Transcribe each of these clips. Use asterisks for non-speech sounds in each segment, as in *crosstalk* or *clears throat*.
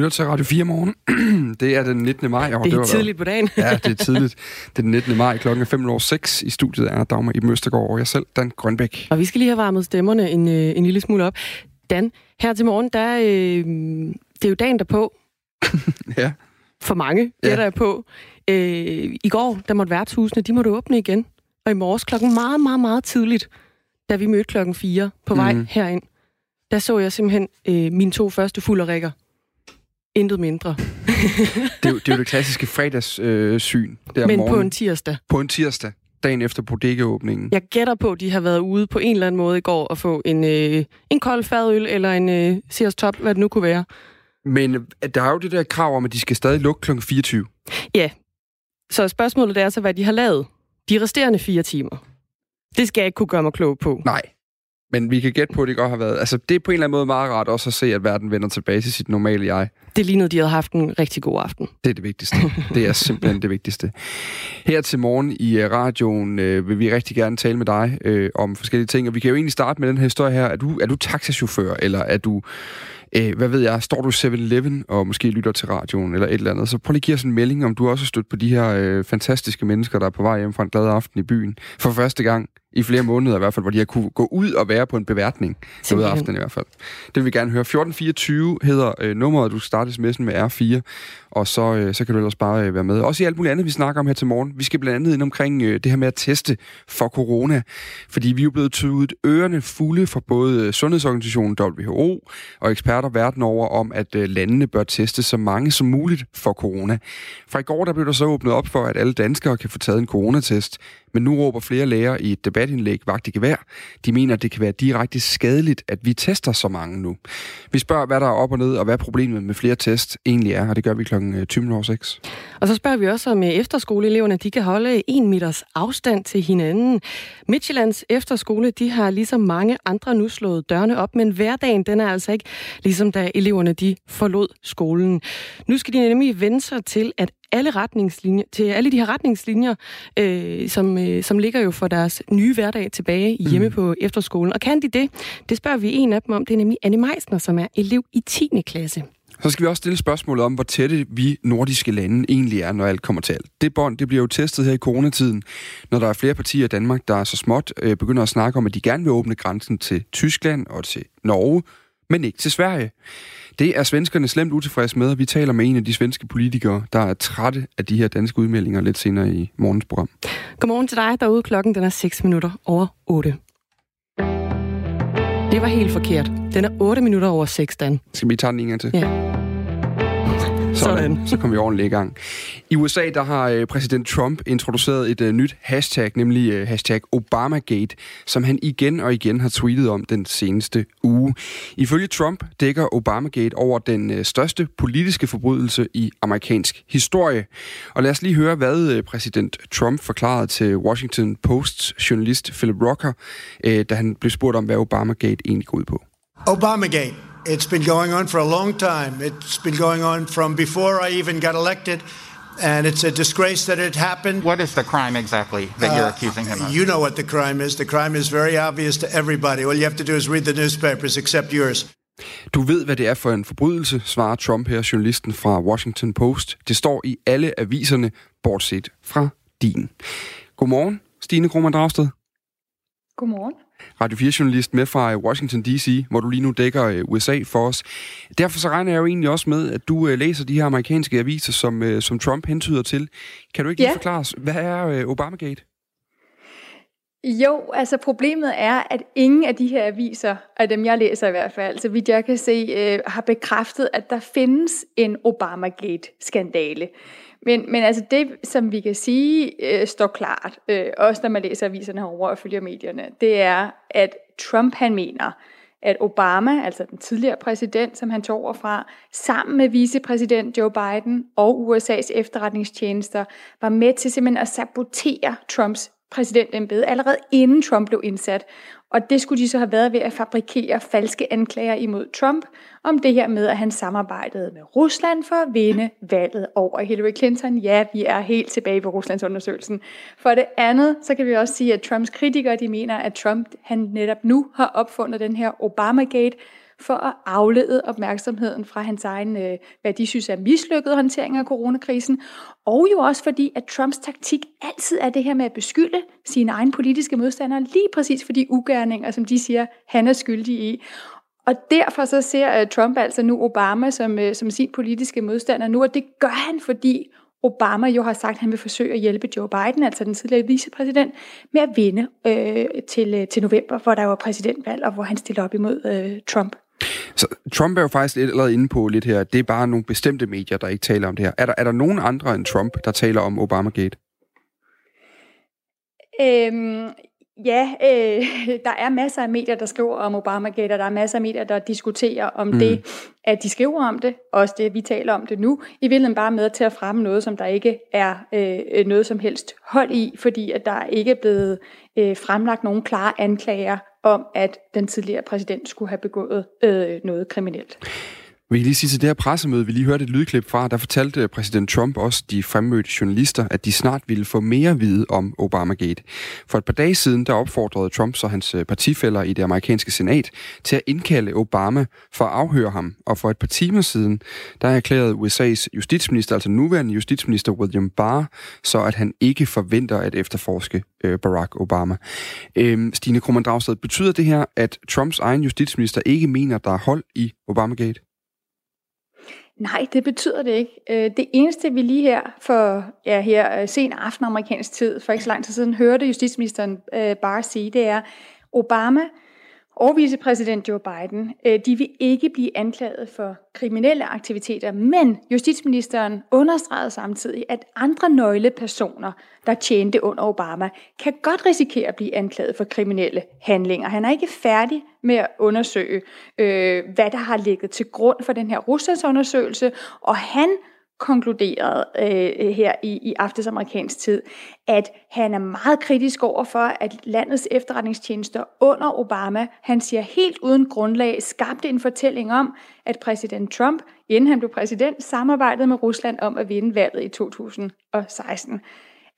lytter til Radio 4 morgen. *clears throat* det er den 19. maj. Og det er det tidligt på dagen. ja, det er *laughs* tidligt. Det er den 19. maj klokken 5.06. I studiet er Dagmar i Møstergaard og jeg selv, Dan Grønbæk. Og vi skal lige have varmet stemmerne en, øh, en lille smule op. Dan, her til morgen, der, øh, det er jo dagen derpå. *laughs* ja. For mange, det ja. der er på. Øh, I går, der måtte værtshusene, de måtte åbne igen. Og i morges klokken meget, meget, meget tidligt, da vi mødte klokken 4 på vej mm. herind, der så jeg simpelthen øh, mine to første fulderækker. Intet mindre. det, er jo, det er jo det klassiske fredagssyn. Øh, syn, der Men morgen. på en tirsdag. På en tirsdag, dagen efter bodegaåbningen. Jeg gætter på, at de har været ude på en eller anden måde i går og få en, øh, en kold fadøl eller en øh, Sears Top, hvad det nu kunne være. Men øh, der er jo det der krav om, at de skal stadig lukke kl. 24. Ja. Så spørgsmålet er så, hvad de har lavet de resterende fire timer. Det skal jeg ikke kunne gøre mig klog på. Nej. Men vi kan gætte på, at det godt har været... Altså, det er på en eller anden måde meget rart også at se, at verden vender tilbage til sit normale jeg. Det lignede, de havde haft en rigtig god aften. Det er det vigtigste. Det er simpelthen det vigtigste. Her til morgen i øh, radioen øh, vil vi rigtig gerne tale med dig øh, om forskellige ting. Og vi kan jo egentlig starte med den her historie her. Er du, er du taxachauffør, eller er du øh, hvad ved jeg, står du 7-Eleven og måske lytter til radioen eller et eller andet, så prøv lige at give os en melding, om du også har stødt på de her øh, fantastiske mennesker, der er på vej hjem fra en glad aften i byen for første gang i flere måneder i hvert fald, hvor de har kunne gå ud og være på en beværtning ud af aftenen i hvert fald. Det vil vi gerne høre. 1424 hedder øh, nummeret, du starter sms'en med R4, og så, øh, så kan du ellers bare øh, være med. Også i alt muligt andet, vi snakker om her til morgen. Vi skal blandt andet ind omkring øh, det her med at teste for corona, fordi vi er jo blevet tydet ørerne fulde fra både øh, Sundhedsorganisationen WHO og eksperter verden over om, at øh, landene bør teste så mange som muligt for corona. Fra i går der blev der så åbnet op for, at alle danskere kan få taget en coronatest, men nu råber flere læger i et debatindlæg vagt i gevær. De mener, at det kan være direkte skadeligt, at vi tester så mange nu. Vi spørger, hvad der er op og ned, og hvad problemet med flere test egentlig er, og det gør vi kl. 20.06. Øh, og så spørger vi også, om øh, efterskoleeleverne de kan holde en meters afstand til hinanden. Midtjyllands efterskole de har ligesom mange andre nu slået dørene op, men hverdagen den er altså ikke ligesom da eleverne de forlod skolen. Nu skal de nemlig vende sig til, at alle retningslinjer, til alle de her retningslinjer, øh, som, øh, som ligger jo for deres nye hverdag tilbage hjemme mm. på efterskolen. Og kan de det? Det spørger vi en af dem om. Det er nemlig Anne Meisner, som er elev i 10. klasse. Så skal vi også stille spørgsmålet om, hvor tætte vi nordiske lande egentlig er, når alt kommer til alt. Det bånd det bliver jo testet her i coronatiden, når der er flere partier i Danmark, der er så småt øh, begynder at snakke om, at de gerne vil åbne grænsen til Tyskland og til Norge, men ikke til Sverige. Det er svenskerne slemt utilfredse med, og vi taler med en af de svenske politikere, der er trætte af de her danske udmeldinger lidt senere i morgens program. Godmorgen til dig derude. Klokken den er 6 minutter over 8. Det var helt forkert. Den er 8 minutter over 6, Dan. Skal vi tage den en gang til? Ja. Sådan. Så kommer vi ordentligt i gang. I USA der har øh, præsident Trump introduceret et uh, nyt hashtag, nemlig uh, hashtag Obamagate, som han igen og igen har tweetet om den seneste uge. Ifølge Trump dækker Obamagate over den uh, største politiske forbrydelse i amerikansk historie. Og lad os lige høre, hvad uh, præsident Trump forklarede til Washington Posts journalist Philip Rocker, uh, da han blev spurgt om, hvad Obamagate egentlig går ud på. Obamagate It's been going on for a long time. It's been going on from before I even got elected. And it's a disgrace that it happened. What is the crime exactly that you're uh, accusing him of? You know what the crime is. The crime is very obvious to everybody. All you have to do is read the newspapers, except yours. Du ved, hvad det er for en forbrydelse, svarer Trump her, journalisten fra Washington Post. Det står i alle aviserne, bortset fra din. Godmorgen, Stine Krohmann Dragsted. Godmorgen. Radio 4-journalist med fra Washington D.C., hvor du lige nu dækker øh, USA for os. Derfor så regner jeg jo egentlig også med, at du øh, læser de her amerikanske aviser, som, øh, som Trump hentyder til. Kan du ikke lige forklare os, hvad er Obamagate? Jo, altså problemet er, at ingen af de her aviser, af dem jeg læser i hvert fald, så vidt jeg kan se, øh, har bekræftet, at der findes en Obamagate-skandale. Men, men altså det, som vi kan sige, øh, står klart, øh, også når man læser aviserne herover og følger medierne, det er, at Trump han mener, at Obama, altså den tidligere præsident, som han tog over fra, sammen med vicepræsident Joe Biden og USA's efterretningstjenester, var med til simpelthen at sabotere Trumps præsidentembede allerede inden Trump blev indsat. Og det skulle de så have været ved at fabrikere falske anklager imod Trump om det her med, at han samarbejdede med Rusland for at vinde valget over Hillary Clinton. Ja, vi er helt tilbage på Ruslands undersøgelsen. For det andet, så kan vi også sige, at Trumps kritikere de mener, at Trump han netop nu har opfundet den her Obamagate, for at aflede opmærksomheden fra hans egen, øh, hvad de synes er mislykket håndtering af coronakrisen, og jo også fordi, at Trumps taktik altid er det her med at beskylde sine egne politiske modstandere, lige præcis for de ugerninger, som de siger, han er skyldig i. Og derfor så ser øh, Trump altså nu Obama som, øh, som sin politiske modstander nu, og det gør han, fordi Obama jo har sagt, at han vil forsøge at hjælpe Joe Biden, altså den tidligere vicepræsident, med at vinde øh, til, øh, til november, hvor der var præsidentvalg, og hvor han stiller op imod øh, Trump. Så Trump er jo faktisk lidt allerede inde på lidt her. Det er bare nogle bestemte medier, der ikke taler om det her. Er der, er der nogen andre end Trump, der taler om Obamagate? Øhm, Ja, øh, *laughs* der er masser af medier, der skriver om Obamagate, og der er masser af medier, der diskuterer om mm. det, at de skriver om det, også det, vi taler om det nu, i virkeligheden bare med til at fremme noget, som der ikke er øh, noget som helst hold i, fordi at der ikke er blevet øh, fremlagt nogen klare anklager om, at den tidligere præsident skulle have begået øh, noget kriminelt. Vi kan lige sige til det her pressemøde, vi lige hørte et lydklip fra, der fortalte præsident Trump også de fremmødte journalister, at de snart ville få mere at vide om Obamagate. For et par dage siden, der opfordrede Trump og hans øh, partifælder i det amerikanske senat til at indkalde Obama for at afhøre ham. Og for et par timer siden, der erklærede USA's justitsminister, altså nuværende justitsminister William Barr, så at han ikke forventer at efterforske øh, Barack Obama. Øhm, Stine Krummernd betyder det her, at Trumps egen justitsminister ikke mener, der er hold i Obamagate? Nej, det betyder det ikke. Øh, det eneste, vi lige her for ja, her øh, sen aften amerikansk tid, for ikke så lang tid siden, hørte justitsministeren øh, bare sige, det er, Obama og vicepræsident Joe Biden, øh, de vil ikke blive anklaget for kriminelle aktiviteter, men justitsministeren understregede samtidig, at andre nøglepersoner, der tjente under Obama, kan godt risikere at blive anklaget for kriminelle handlinger. Han er ikke færdig med at undersøge, øh, hvad der har ligget til grund for den her Ruslands undersøgelse, og han konkluderet øh, øh, her i, i aftes amerikansk tid, at han er meget kritisk over for, at landets efterretningstjenester under Obama, han siger helt uden grundlag, skabte en fortælling om, at præsident Trump, inden han blev præsident, samarbejdede med Rusland om at vinde valget i 2016.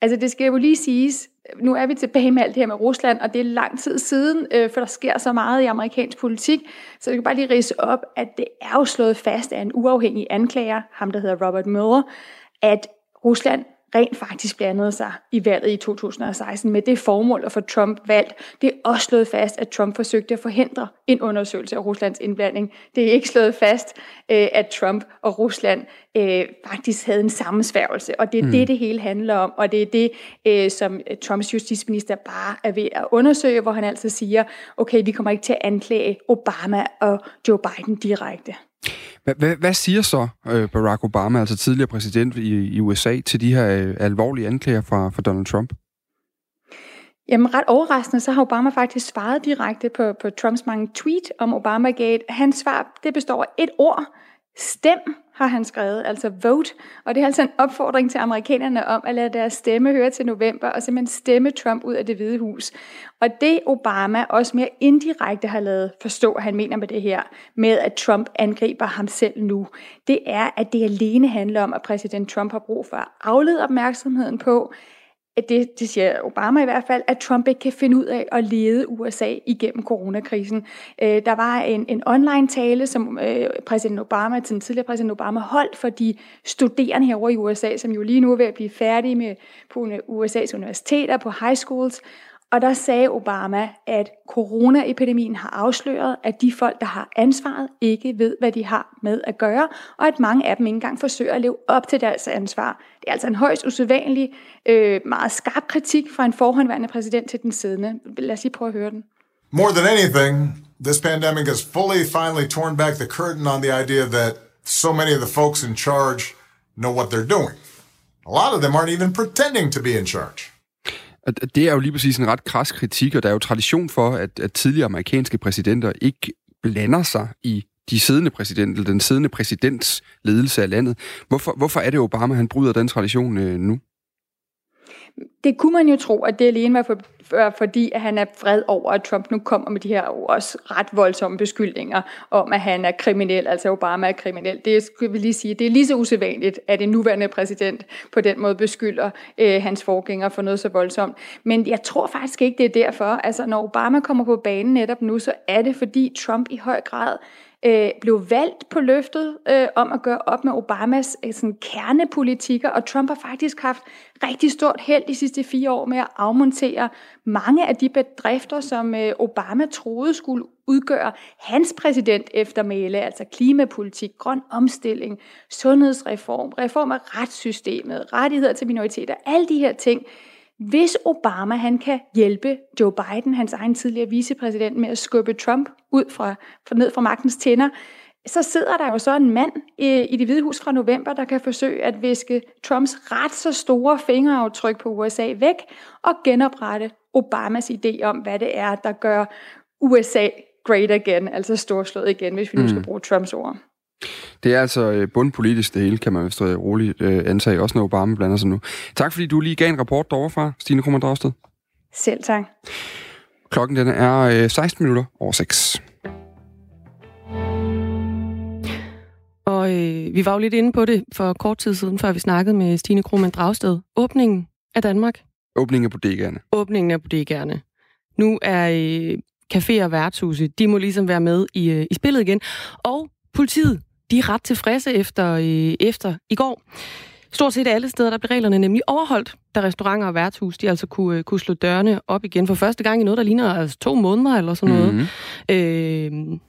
Altså det skal jo lige siges, nu er vi tilbage med alt det her med Rusland, og det er lang tid siden, øh, for der sker så meget i amerikansk politik, så jeg kan bare lige rise op, at det er jo slået fast af en uafhængig anklager, ham der hedder Robert Mueller, at Rusland rent faktisk blandede sig i valget i 2016 med det formål at få Trump valgt. Det er også slået fast, at Trump forsøgte at forhindre en undersøgelse af Ruslands indblanding. Det er ikke slået fast, øh, at Trump og Rusland øh, faktisk havde en sammensværgelse, og det er mm. det, det hele handler om, og det er det, øh, som Trumps justitsminister bare er ved at undersøge, hvor han altså siger, okay, vi kommer ikke til at anklage Obama og Joe Biden direkte. Hvad, hvad siger så øh, Barack Obama, altså tidligere præsident i, USA, til de her øh, alvorlige anklager fra, fra Donald Trump? Jamen ret overraskende, så har Obama faktisk svaret direkte på, på Trumps mange tweet om Obamagate. Hans svar, det består af et ord, stem har han skrevet, altså vote. Og det er altså en opfordring til amerikanerne om at lade deres stemme høre til november, og simpelthen stemme Trump ud af det hvide hus. Og det Obama også mere indirekte har lavet forstå, at han mener med det her, med at Trump angriber ham selv nu, det er, at det alene handler om, at præsident Trump har brug for at aflede opmærksomheden på, at det, det siger Obama i hvert fald, at Trump ikke kan finde ud af at lede USA igennem coronakrisen. Øh, der var en, en online tale, som øh, præsident Obama, den tidligere præsident Obama, holdt for de studerende herovre i USA, som jo lige nu er ved at blive færdige med på USA's universiteter, på high schools, og der sagde Obama, at coronaepidemien har afsløret, at de folk, der har ansvaret, ikke ved, hvad de har med at gøre, og at mange af dem ikke engang forsøger at leve op til deres ansvar. Det er altså en højst usædvanlig, øh, meget skarp kritik fra en forhåndværende præsident til den siddende. Lad os lige prøve at høre den. More than anything, this pandemic has fully finally torn back the curtain on the idea that so many of the folks in charge know what they're doing. A lot of them aren't even pretending to be in charge. Det er jo lige præcis en ret kras kritik, og der er jo tradition for, at, at tidligere amerikanske præsidenter ikke blander sig i de siddende præsident, eller den siddende præsidents ledelse af landet. Hvorfor, hvorfor er det Obama, han bryder den tradition øh, nu? Det kunne man jo tro, at det alene var for, for, fordi, at han er vred over, at Trump nu kommer med de her også ret voldsomme beskyldninger om, at han er kriminel, altså Obama er kriminel. Det skulle vi lige sige, det er lige så usædvanligt, at en nuværende præsident på den måde beskylder øh, hans forgænger for noget så voldsomt. Men jeg tror faktisk ikke, det er derfor. Altså, når Obama kommer på banen netop nu, så er det fordi Trump i høj grad øh, Øh, blev valgt på løftet øh, om at gøre op med Obamas øh, sådan, kernepolitikker, og Trump har faktisk haft rigtig stort held de sidste fire år med at afmontere mange af de bedrifter, som øh, Obama troede skulle udgøre hans præsident eftermæle, altså klimapolitik, grøn omstilling, sundhedsreform, reform af retssystemet, rettigheder til minoriteter, alle de her ting, hvis Obama han kan hjælpe Joe Biden, hans egen tidligere vicepræsident, med at skubbe Trump ud fra, fra ned fra magtens tænder, så sidder der jo så en mand i, i det hvide hus fra november, der kan forsøge at viske Trumps ret så store fingeraftryk på USA væk og genoprette Obamas idé om, hvad det er, der gør USA great again, altså storslået igen, hvis vi nu skal mm. bruge Trumps ord. Det er altså øh, bundpolitisk det hele, kan man vist øh, roligt øh, antage, også når Obama blander sig nu. Tak fordi du lige gav en rapport derovre fra, Stine Krummer Dragsted. Selv tak. Klokken den er 16 minutter over 6. Og øh, vi var jo lidt inde på det for kort tid siden, før vi snakkede med Stine Krohmann Dragsted. Åbningen af Danmark. Åbningen af bodegaerne. Åbningen af bodegaerne. Nu er øh, caféer og værtshuse, de må ligesom være med i, øh, i spillet igen. Og politiet, de er ret tilfredse efter, øh, efter i går. Stort set alle steder, der blev reglerne nemlig overholdt, da restauranter og værtshus, de altså kunne, øh, kunne slå dørene op igen for første gang i noget, der ligner altså to måneder eller sådan noget. Mm-hmm. Øh,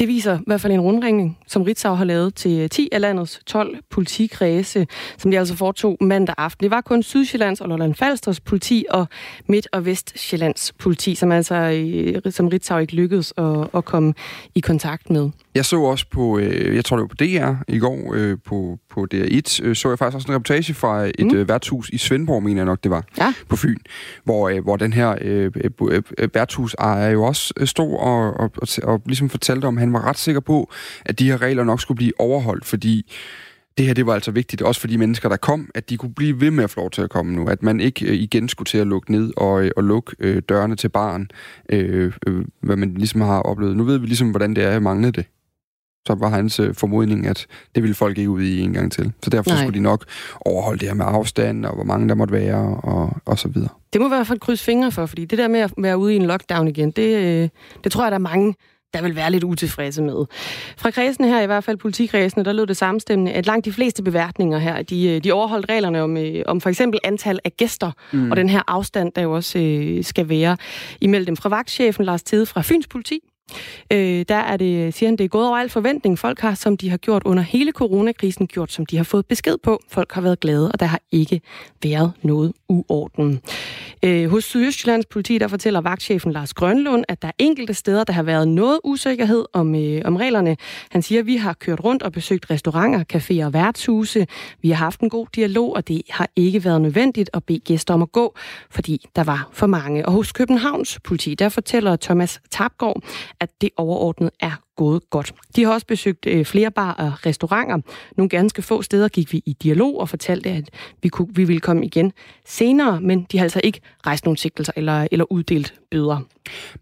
det viser i hvert fald en rundringning, som Ritzau har lavet til øh, 10 af landets 12 politikredse, som de altså foretog mandag aften. Det var kun Sydsjællands og Lolland Falsters politi og Midt- og Vestsjællands politi, som altså øh, som Ritzau ikke lykkedes at, at komme i kontakt med. Jeg så også på, øh, jeg tror det var på DR i går, øh, på, på DR1, øh, så jeg faktisk også en reportage fra et mm. øh, værtshus i Svendborg, mener jeg nok det var, ja. på Fyn, hvor, øh, hvor den her øh, øh, øh værtshusejer jo også stod og, og, og, og ligesom fortalte om, at han var ret sikker på, at de her regler nok skulle blive overholdt, fordi det her det var altså vigtigt, også for de mennesker, der kom, at de kunne blive ved med at få lov til at komme nu. At man ikke øh, igen skulle til at lukke ned og, øh, og lukke øh, dørene til barn, øh, øh, hvad man ligesom har oplevet. Nu ved vi ligesom, hvordan det er at mangle det så var hans øh, formodning, at det ville folk ikke ud i en gang til. Så derfor Nej. skulle de nok overholde det her med afstand, og hvor mange der måtte være, og, og så videre. Det må i hvert fald krydse fingre for, fordi det der med at være ude i en lockdown igen, det, øh, det tror jeg, der er mange, der vil være lidt utilfredse med. Fra kredsene her, i hvert fald politikredsene, der lød det samstemmende, at langt de fleste beværtninger her, de, øh, de overholdt reglerne om, om for eksempel antal af gæster, mm. og den her afstand, der jo også øh, skal være imellem dem. Fra vagtchefen Lars Tede fra Fyns Politi, Øh, der er det, øh, siger han, det er gået over al forventning. Folk har, som de har gjort under hele coronakrisen, gjort, som de har fået besked på. Folk har været glade, og der har ikke været noget uorden. Øh, hos Sydøstjyllands politi, der fortæller vagtchefen Lars Grønlund, at der er enkelte steder, der har været noget usikkerhed om, øh, om reglerne. Han siger, at vi har kørt rundt og besøgt restauranter, caféer og værtshuse. Vi har haft en god dialog, og det har ikke været nødvendigt at bede gæster om at gå, fordi der var for mange. Og hos Københavns politi, der fortæller Thomas Tapgaard, at det overordnet er gået godt. De har også besøgt øh, flere bar og restauranter. Nogle ganske få steder gik vi i dialog og fortalte, at vi, kunne, vi ville komme igen senere, men de har altså ikke rejst nogen sigtelser eller, eller uddelt bøder.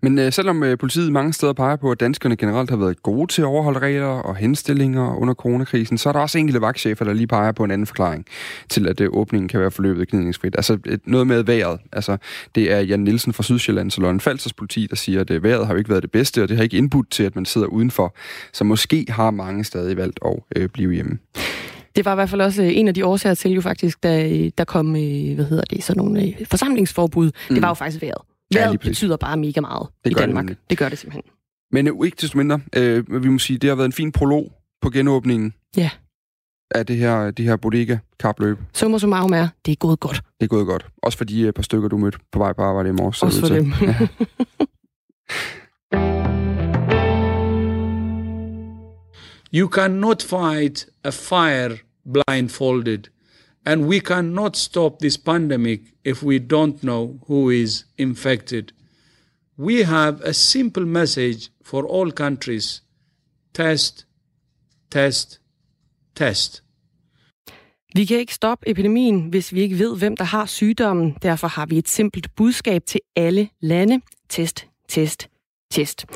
Men øh, selvom øh, politiet mange steder peger på, at danskerne generelt har været gode til at overholde regler og henstillinger under coronakrisen, så er der også enkelte vagtchefer, der lige peger på en anden forklaring til, at øh, åbningen kan være forløbet gnidningsfrit. Altså noget med vejret. Altså, det er Jan Nielsen fra Sydsjælland, så Lønne Falsers politi, der siger, at øh, vejret har jo ikke været det bedste, og det har ikke indbudt til, at man sidder udenfor. Så måske har mange stadig valgt at øh, blive hjemme. Det var i hvert fald også øh, en af de årsager til jo faktisk, da der kom, hvad hedder det, sådan nogle forsamlingsforbud. Mm. Det var jo faktisk vejret. Vejret ja, betyder bare mega meget det i Danmark. Det, det gør det simpelthen. Men ikke desto mindre, øh, vi må sige, det har været en fin prolog på genåbningen. Ja. Af det her, de her bodega-kapløb. Summa summarum er, det er gået godt. Det er gået godt. Også for de par stykker, du mødte på vej på arbejde i morges. Også for dem. Ja. *laughs* you cannot fight a fire blindfolded. And we cannot stop this pandemic if we don't know who is infected. We have a simple message for all countries test, test, test. Vi kan ikke stoppe epidemien, hvis vi ikke ved, hvem der har sygdommen. Derfor har vi et simpelt budskab til alle lande. Test, test, test.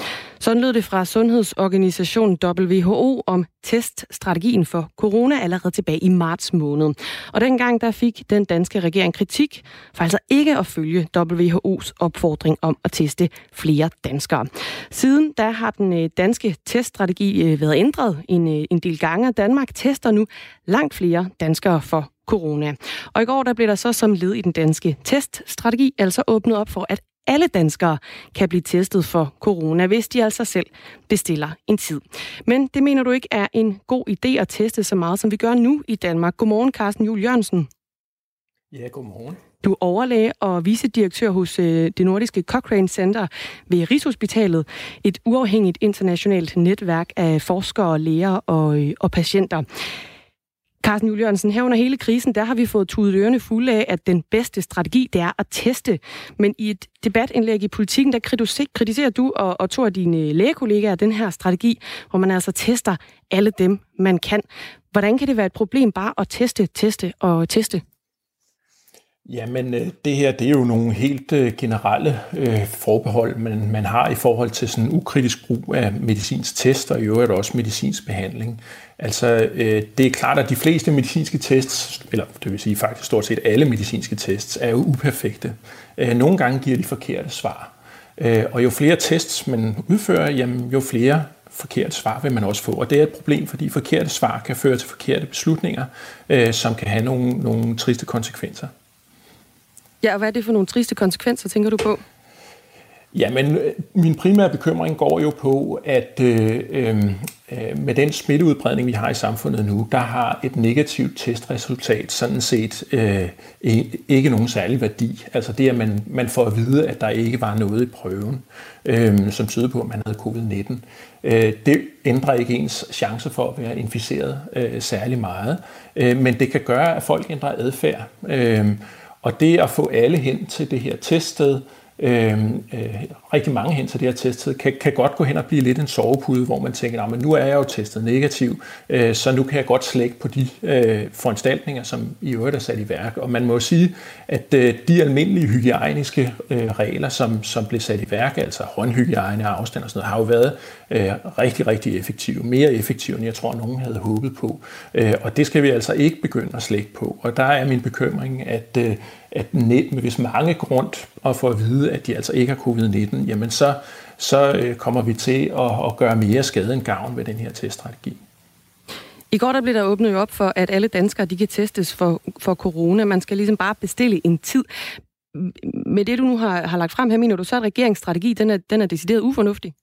Sådan lød det fra Sundhedsorganisationen WHO om teststrategien for corona allerede tilbage i marts måned. Og dengang der fik den danske regering kritik for altså ikke at følge WHO's opfordring om at teste flere danskere. Siden da har den øh, danske teststrategi øh, været ændret en, øh, en del gange, Danmark tester nu langt flere danskere for corona. Og i går der blev der så som led i den danske teststrategi altså åbnet op for, at alle danskere kan blive testet for corona, hvis de altså selv bestiller en tid. Men det mener du ikke er en god idé at teste så meget, som vi gør nu i Danmark. Godmorgen, Carsten Jul Jørgensen. Ja, godmorgen. Du er overlæge og vicedirektør hos øh, det nordiske Cochrane Center ved Rigshospitalet, et uafhængigt internationalt netværk af forskere, læger og, øh, og patienter. Carsten Juhl her under hele krisen, der har vi fået tudet ørerne fulde af, at den bedste strategi, det er at teste. Men i et debatindlæg i politikken, der kritiserer du og, og to af dine øh, lægekollegaer den her strategi, hvor man altså tester alle dem, man kan. Hvordan kan det være et problem bare at teste, teste og teste? Jamen, øh, det her det er jo nogle helt øh, generelle øh, forbehold, man, man har i forhold til sådan ukritisk brug af medicinsk test og i øvrigt også medicinsk behandling. Altså, øh, det er klart, at de fleste medicinske tests, eller det vil sige faktisk stort set alle medicinske tests, er jo uperfekte. Øh, nogle gange giver de forkerte svar. Øh, og jo flere tests man udfører, jamen, jo flere forkerte svar vil man også få. Og det er et problem, fordi forkerte svar kan føre til forkerte beslutninger, øh, som kan have nogle, nogle triste konsekvenser. Ja, og hvad er det for nogle triste konsekvenser, tænker du på? Jamen, øh, min primære bekymring går jo på, at øh, øh, øh, med den smitteudbredning, vi har i samfundet nu, der har et negativt testresultat sådan set øh, ikke nogen særlig værdi. Altså det, at man, man får at vide, at der ikke var noget i prøven, øh, som tyder på, at man havde covid-19. Øh, det ændrer ikke ens chance for at være inficeret øh, særlig meget, øh, men det kan gøre, at folk ændrer adfærd. Øh, og det at få alle hen til det her teststed, øh, øh, rigtig mange hen til det her testet, kan, kan godt gå hen og blive lidt en sovepude, hvor man tænker, men nu er jeg jo testet negativ, øh, så nu kan jeg godt slække på de øh, foranstaltninger, som i øvrigt er sat i værk. Og man må jo sige, at øh, de almindelige hygiejniske øh, regler, som, som blev sat i værk, altså håndhygiejne og afstand og sådan noget, har jo været øh, rigtig, rigtig effektive. Mere effektive, end jeg tror, nogen havde håbet på. Øh, og det skal vi altså ikke begynde at slække på. Og der er min bekymring, at øh, at hvis mange går rundt og får at vide, at de altså ikke har covid-19, jamen så, så øh, kommer vi til at, at gøre mere skade end gavn ved den her teststrategi. I går der blev der åbnet op for, at alle danskere de kan testes for, for corona. Man skal ligesom bare bestille en tid. Med det, du nu har, har lagt frem her, mener du så, at regeringsstrategi den er, den er decideret ufornuftig?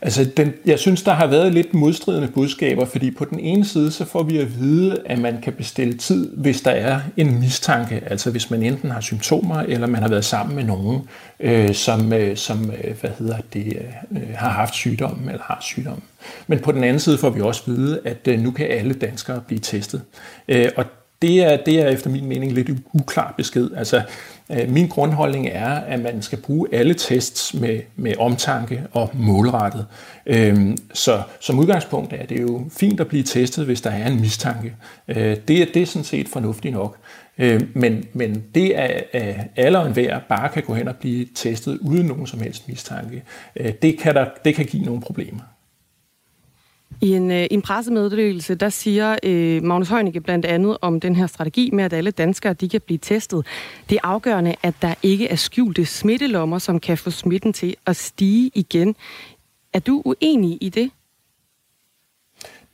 Altså, den, jeg synes, der har været lidt modstridende budskaber, fordi på den ene side, så får vi at vide, at man kan bestille tid, hvis der er en mistanke, altså hvis man enten har symptomer, eller man har været sammen med nogen, øh, som, øh, som øh, hvad hedder det, øh, har haft sygdommen eller har sygdommen. Men på den anden side får vi også at vide, at øh, nu kan alle danskere blive testet. Øh, og det er, det er efter min mening lidt uklar besked. Altså, øh, min grundholdning er, at man skal bruge alle tests med, med omtanke og målrettet. Øhm, så som udgangspunkt er det jo fint at blive testet, hvis der er en mistanke. Øh, det, det er sådan set fornuftigt nok. Øh, men, men det, at alle og enhver bare kan gå hen og blive testet uden nogen som helst mistanke, øh, det kan, der, det kan give nogle problemer. I en, øh, en pressemeddelelse, der siger øh, Magnus Heunicke blandt andet om den her strategi med, at alle danskere de kan blive testet. Det er afgørende, at der ikke er skjulte smittelommer, som kan få smitten til at stige igen. Er du uenig i det?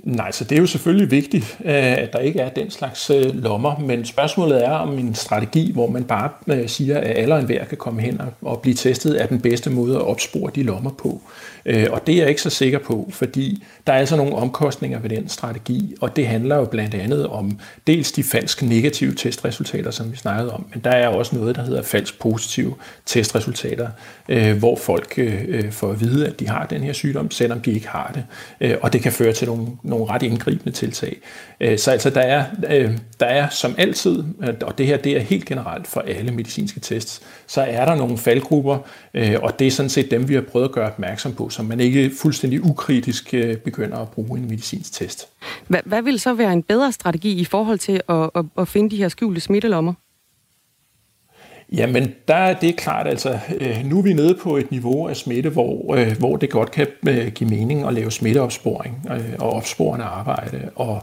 Nej, så det er jo selvfølgelig vigtigt, øh, at der ikke er den slags øh, lommer, men spørgsmålet er om en strategi, hvor man bare øh, siger, at alle og enhver kan komme hen og blive testet, er den bedste måde at opspore de lommer på. Og det er jeg ikke så sikker på, fordi der er altså nogle omkostninger ved den strategi, og det handler jo blandt andet om dels de falsk negative testresultater, som vi snakkede om, men der er også noget, der hedder falsk positive testresultater, hvor folk får at vide, at de har den her sygdom, selvom de ikke har det, og det kan føre til nogle nogle ret indgribende tiltag. Øh, så altså, der er, øh, der er som altid, øh, og det her det er helt generelt for alle medicinske tests, så er der nogle faldgrupper, og det er sådan set dem, vi har prøvet at gøre opmærksom på, så man ikke fuldstændig ukritisk begynder at bruge en medicinsk test. Hvad, hvad vil så være en bedre strategi i forhold til at, at, at finde de her skjulte smittelommer? Jamen, der er det klart, altså øh, nu er vi nede på et niveau af smitte, hvor, øh, hvor det godt kan øh, give mening at lave smitteopsporing og opsporende arbejde. Og,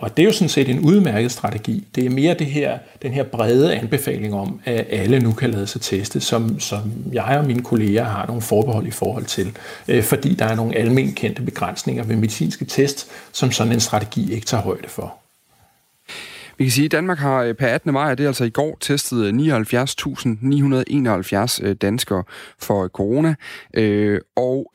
og det er jo sådan set en udmærket strategi. Det er mere det her, den her brede anbefaling om, at alle nu kan lade sig teste, som, som jeg og mine kolleger har nogle forbehold i forhold til, fordi der er nogle almen kendte begrænsninger ved medicinske test, som sådan en strategi ikke tager højde for. Vi kan sige, at Danmark har øh, per 18. maj, det er altså i går, testet øh, 79.971 øh, danskere for corona. Øh, og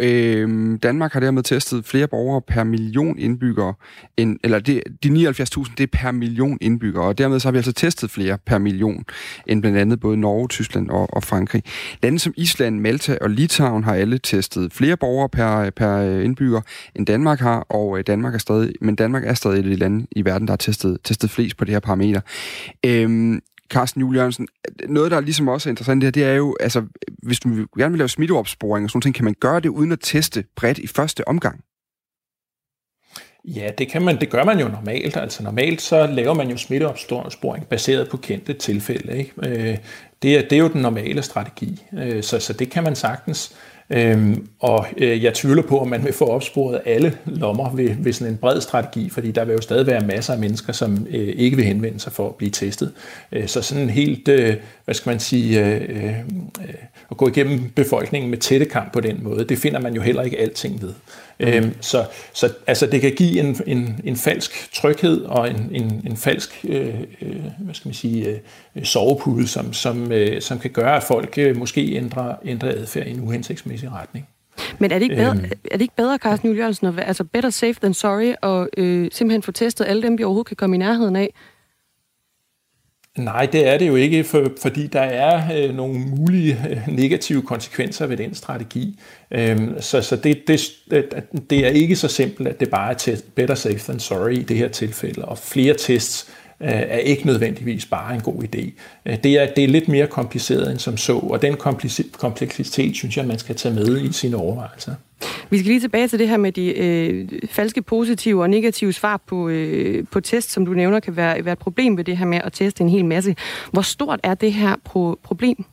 Danmark har dermed testet flere borgere per million indbyggere. End, eller det, de 79.000, det er per million indbyggere. Og dermed så har vi altså testet flere per million, end blandt andet både Norge, Tyskland og, og Frankrig. Lande som Island, Malta og Litauen har alle testet flere borgere per, per indbygger, end Danmark har. Og Danmark er stadig, men Danmark er stadig et af de lande i verden, der har testet, testet flest på det her parameter. Øhm, Carsten Juel Jørgensen, noget, der ligesom også er interessant her, det er jo, altså, hvis du gerne vil lave smitteopsporing og sådan ting, kan man gøre det uden at teste bredt i første omgang? Ja, det kan man. Det gør man jo normalt. Altså normalt så laver man jo smitteopsporing baseret på kendte tilfælde. Ikke? Øh, det, er, det er jo den normale strategi, øh, så, så det kan man sagtens. Øhm, og øh, jeg tvivler på, at man vil få opsporet alle lommer ved, ved sådan en bred strategi, fordi der vil jo stadig være masser af mennesker, som øh, ikke vil henvende sig for at blive testet. Øh, så sådan en helt, øh, hvad skal man sige, øh, øh, øh at gå igennem befolkningen med tætte kamp på den måde, det finder man jo heller ikke alting ved. Øhm, så så altså, det kan give en, en, en falsk tryghed og en, en, en falsk øh, øh, hvad skal man sige, øh, sovepude, som, som, øh, som kan gøre, at folk øh, måske ændrer, ændrer adfærd i en uhensigtsmæssig retning. Men er det ikke bedre, øhm, er det ikke bedre Carsten Juhl Jørgensen, at, altså better safe than sorry, og øh, simpelthen få testet alle dem, vi overhovedet kan komme i nærheden af, Nej, det er det jo ikke, for, fordi der er øh, nogle mulige øh, negative konsekvenser ved den strategi. Øhm, så så det, det, det er ikke så simpelt, at det bare er test, better safe than sorry i det her tilfælde, og flere tests øh, Øh, er ikke nødvendigvis bare en god idé. Øh, det, er, det er lidt mere kompliceret end som så, og den kompleksitet synes jeg, man skal tage med i sine overvejelser. Vi skal lige tilbage til det her med de øh, falske positive og negative svar på, øh, på test, som du nævner kan være, være et problem ved det her med at teste en hel masse. Hvor stort er det her pro- problem?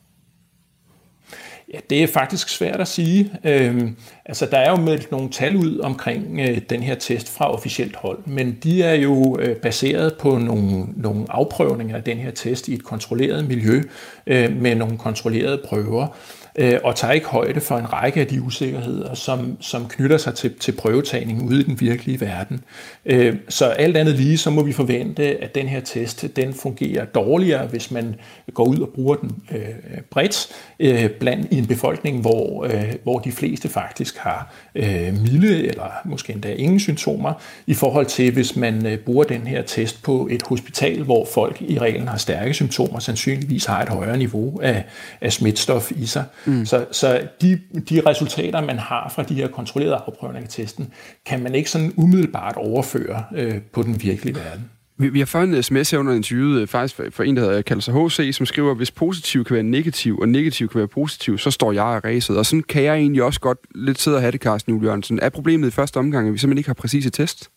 Ja, det er faktisk svært at sige. Øhm, altså, der er jo meldt nogle tal ud omkring øh, den her test fra officielt hold, men de er jo øh, baseret på nogle, nogle afprøvninger af den her test i et kontrolleret miljø øh, med nogle kontrollerede prøver øh, og tager ikke højde for en række af de usikkerheder, som, som knytter sig til, til prøvetagning ude i den virkelige verden. Øh, så alt andet lige, så må vi forvente, at den her test, den fungerer dårligere, hvis man går ud og bruger den øh, bredt øh, blandt i en befolkning, hvor, øh, hvor de fleste faktisk har øh, milde eller måske endda ingen symptomer, i forhold til hvis man øh, bruger den her test på et hospital, hvor folk i reglen har stærke symptomer, sandsynligvis har et højere niveau af, af smitstof i sig. Mm. Så, så de, de resultater, man har fra de her kontrollerede afprøvninger af testen, kan man ikke sådan umiddelbart overføre øh, på den virkelige verden. Vi, vi har fået en sms her under interviewet, øh, faktisk for en, der hedder, kalder sig HC, som skriver, hvis positiv kan være negativ, og negativ kan være positiv, så står jeg af ræset. Og sådan kan jeg egentlig også godt lidt sidde og have det, Carsten Jørgensen. Er problemet i første omgang, at vi simpelthen ikke har præcise test?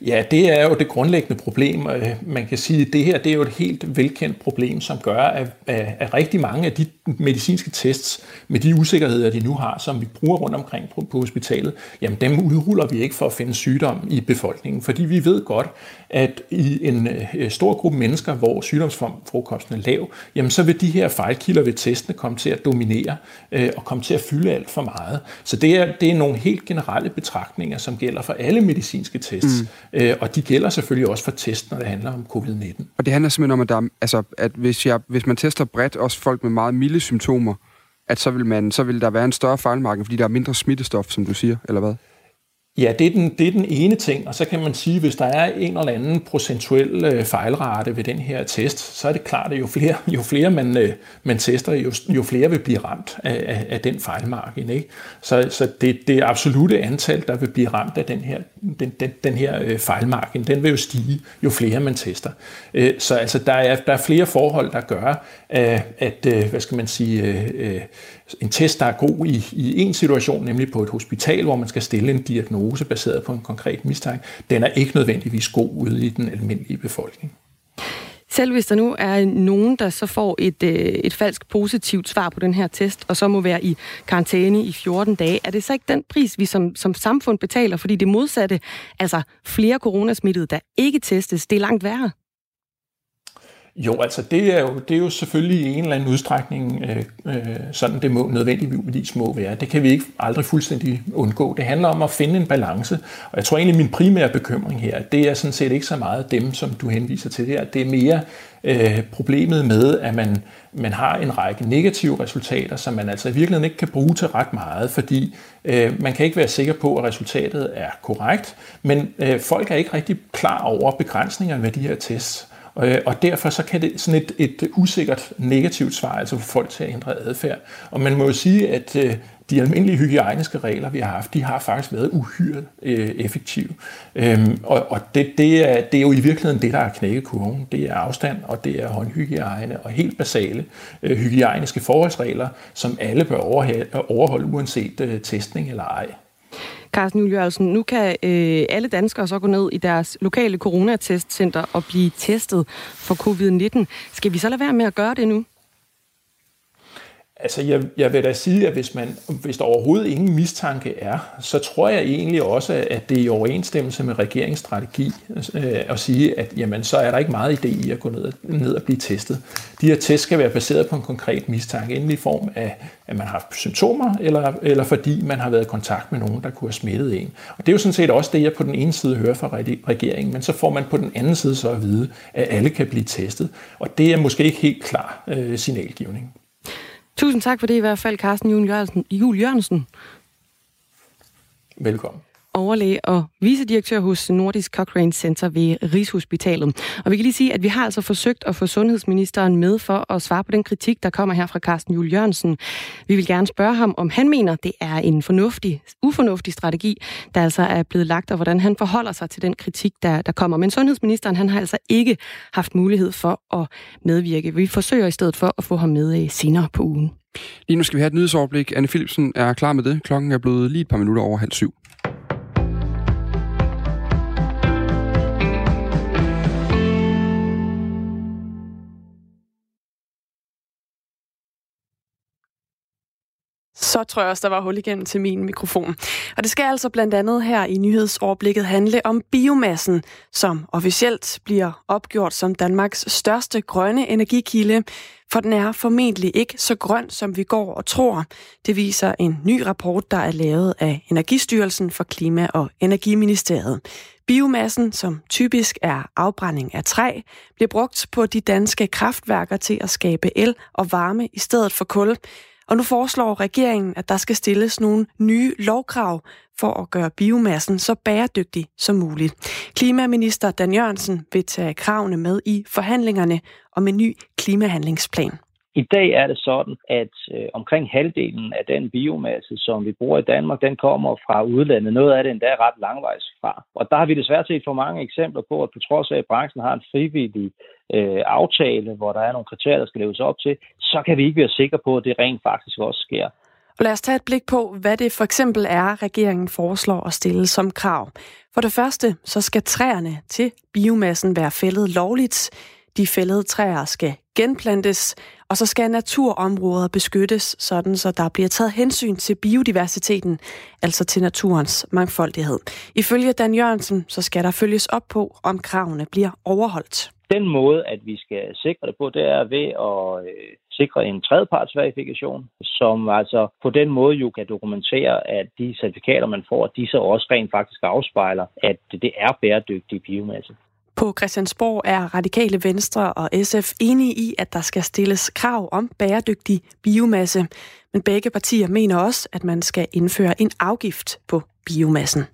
Ja, det er jo det grundlæggende problem. Øh, man kan sige, at det her det er jo et helt velkendt problem, som gør, at, at rigtig mange af de medicinske tests, med de usikkerheder, de nu har, som vi bruger rundt omkring på, på hospitalet, jamen dem udruller vi ikke for at finde sygdom i befolkningen, fordi vi ved godt, at i en øh, stor gruppe mennesker, hvor sygdomsforekomsten er lav, jamen så vil de her fejlkilder ved testene komme til at dominere øh, og komme til at fylde alt for meget. Så det er, det er nogle helt generelle betragtninger, som gælder for alle medicinske tests, mm. Mm. øh, og de gælder selvfølgelig også for test, når det handler om covid-19. Og det handler simpelthen om, at, der, altså, at hvis, jeg, hvis man tester bredt, også folk med meget milde symptomer, at så vil, man, så vil der være en større fejlmarken, fordi der er mindre smittestof, som du siger, eller hvad? Ja, det er, den, det er den ene ting, og så kan man sige, hvis der er en eller anden procentuel øh, fejlrate ved den her test, så er det klart, at jo flere, *laughs* jo flere man, øh, man tester, jo, jo flere vil blive ramt af, af, af den fejlmargin. Ikke? Så, så det, det absolute antal, der vil blive ramt af den her, den, den, den her øh, fejlmargin, den vil jo stige, jo flere man tester. Øh, så altså, der, er, der er flere forhold, der gør, øh, at, øh, hvad skal man sige, øh, øh en test, der er god i, i en situation, nemlig på et hospital, hvor man skal stille en diagnose baseret på en konkret mistanke, den er ikke nødvendigvis god ude i den almindelige befolkning. Selv hvis der nu er nogen, der så får et, øh, et falsk positivt svar på den her test, og så må være i karantæne i 14 dage, er det så ikke den pris, vi som, som samfund betaler? Fordi det modsatte, altså flere coronasmittede, der ikke testes, det er langt værre. Jo, altså det er jo, det er jo selvfølgelig i en eller anden udstrækning øh, øh, sådan, det må nødvendigvis må være. Det kan vi ikke aldrig fuldstændig undgå. Det handler om at finde en balance, og jeg tror egentlig, min primære bekymring her, det er sådan set ikke så meget dem, som du henviser til her. Det er mere øh, problemet med, at man, man har en række negative resultater, som man altså i virkeligheden ikke kan bruge til ret meget, fordi øh, man kan ikke være sikker på, at resultatet er korrekt, men øh, folk er ikke rigtig klar over begrænsningerne ved de her tests. Øh, og derfor så kan det sådan et, et usikkert negativt svar altså få folk til at ændre adfærd. Og man må jo sige, at øh, de almindelige hygiejniske regler, vi har haft, de har faktisk været uhyre øh, effektive. Øhm, og og det, det, er, det er jo i virkeligheden det, der er knækkekurven. Det er afstand, og det er håndhygiejne, og helt basale øh, hygiejniske forholdsregler, som alle bør overholde, uanset øh, testning eller ej. Carsten Juliørelsen, nu kan øh, alle danskere så gå ned i deres lokale coronatestcenter og blive testet for covid-19. Skal vi så lade være med at gøre det nu? Altså, jeg, jeg vil da sige, at hvis, man, hvis der overhovedet ingen mistanke er, så tror jeg egentlig også, at det er i overensstemmelse med regeringsstrategi øh, at sige, at jamen, så er der ikke meget idé i at gå ned, ned og blive testet. De her tests skal være baseret på en konkret mistanke, enten i form af, at man har symptomer, eller, eller fordi man har været i kontakt med nogen, der kunne have smittet en. Og det er jo sådan set også det, jeg på den ene side hører fra regeringen, men så får man på den anden side så at vide, at alle kan blive testet. Og det er måske ikke helt klar øh, signalgivning. Tusind tak for det i hvert fald, Carsten Jul Jørgensen. Jul Jørgensen. Velkommen overlæge og vicedirektør hos Nordisk Cochrane Center ved Rigshospitalet. Og vi kan lige sige, at vi har altså forsøgt at få sundhedsministeren med for at svare på den kritik, der kommer her fra Carsten Jul Jørgensen. Vi vil gerne spørge ham, om han mener, det er en fornuftig, ufornuftig strategi, der altså er blevet lagt, og hvordan han forholder sig til den kritik, der, der kommer. Men sundhedsministeren, han har altså ikke haft mulighed for at medvirke. Vi forsøger i stedet for at få ham med øh, senere på ugen. Lige nu skal vi have et nyhedsoverblik. Anne Philipsen er klar med det. Klokken er blevet lige et par minutter over halv syv. Så tror jeg også, der var hul igennem til min mikrofon. Og det skal altså blandt andet her i nyhedsoverblikket handle om biomassen, som officielt bliver opgjort som Danmarks største grønne energikilde. For den er formentlig ikke så grøn, som vi går og tror. Det viser en ny rapport, der er lavet af Energistyrelsen for Klima- og Energiministeriet. Biomassen, som typisk er afbrænding af træ, bliver brugt på de danske kraftværker til at skabe el og varme i stedet for kul. Og nu foreslår regeringen, at der skal stilles nogle nye lovkrav for at gøre biomassen så bæredygtig som muligt. Klimaminister Dan Jørgensen vil tage kravene med i forhandlingerne om en ny klimahandlingsplan. I dag er det sådan, at øh, omkring halvdelen af den biomasse, som vi bruger i Danmark, den kommer fra udlandet. Noget af det endda ret langvejs fra. Og der har vi desværre set for mange eksempler på, at på trods af, at branchen har en frivillig øh, aftale, hvor der er nogle kriterier, der skal leves op til, så kan vi ikke være sikre på, at det rent faktisk også sker. Og lad os tage et blik på, hvad det for eksempel er, regeringen foreslår at stille som krav. For det første, så skal træerne til biomassen være fældet lovligt. De fældede træer skal genplantes, og så skal naturområder beskyttes, sådan så der bliver taget hensyn til biodiversiteten, altså til naturens mangfoldighed. Ifølge Dan Jørgensen, så skal der følges op på, om kravene bliver overholdt. Den måde, at vi skal sikre det på, det er ved at øh, sikre en tredjepartsverifikation, som altså på den måde jo kan dokumentere, at de certifikater, man får, de så også rent faktisk afspejler, at det er bæredygtig biomasse. På Christiansborg er Radikale Venstre og SF enige i, at der skal stilles krav om bæredygtig biomasse. Men begge partier mener også, at man skal indføre en afgift på biomassen.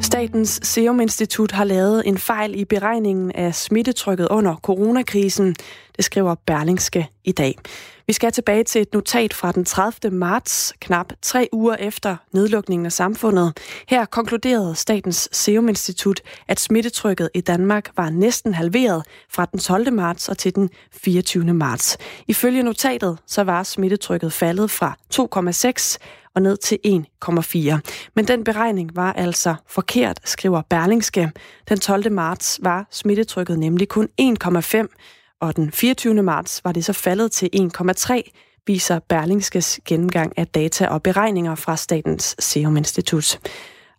Statens Serum Institut har lavet en fejl i beregningen af smittetrykket under coronakrisen. Det skriver Berlingske i dag. Vi skal tilbage til et notat fra den 30. marts, knap tre uger efter nedlukningen af samfundet. Her konkluderede Statens Serum Institut, at smittetrykket i Danmark var næsten halveret fra den 12. marts og til den 24. marts. Ifølge notatet så var smittetrykket faldet fra 2,6 og ned til 1,4. Men den beregning var altså forkert, skriver Berlingske. Den 12. marts var smittetrykket nemlig kun 1,5, og den 24. marts var det så faldet til 1,3, viser Berlingskes gennemgang af data og beregninger fra Statens Serum Institut.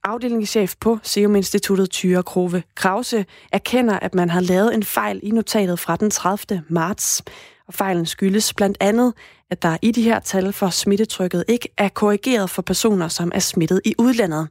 Afdelingschef på Serum Instituttet, Tyre Krove Krause, erkender, at man har lavet en fejl i notatet fra den 30. marts. Og fejlen skyldes blandt andet, at der i de her tal for smittetrykket ikke er korrigeret for personer, som er smittet i udlandet.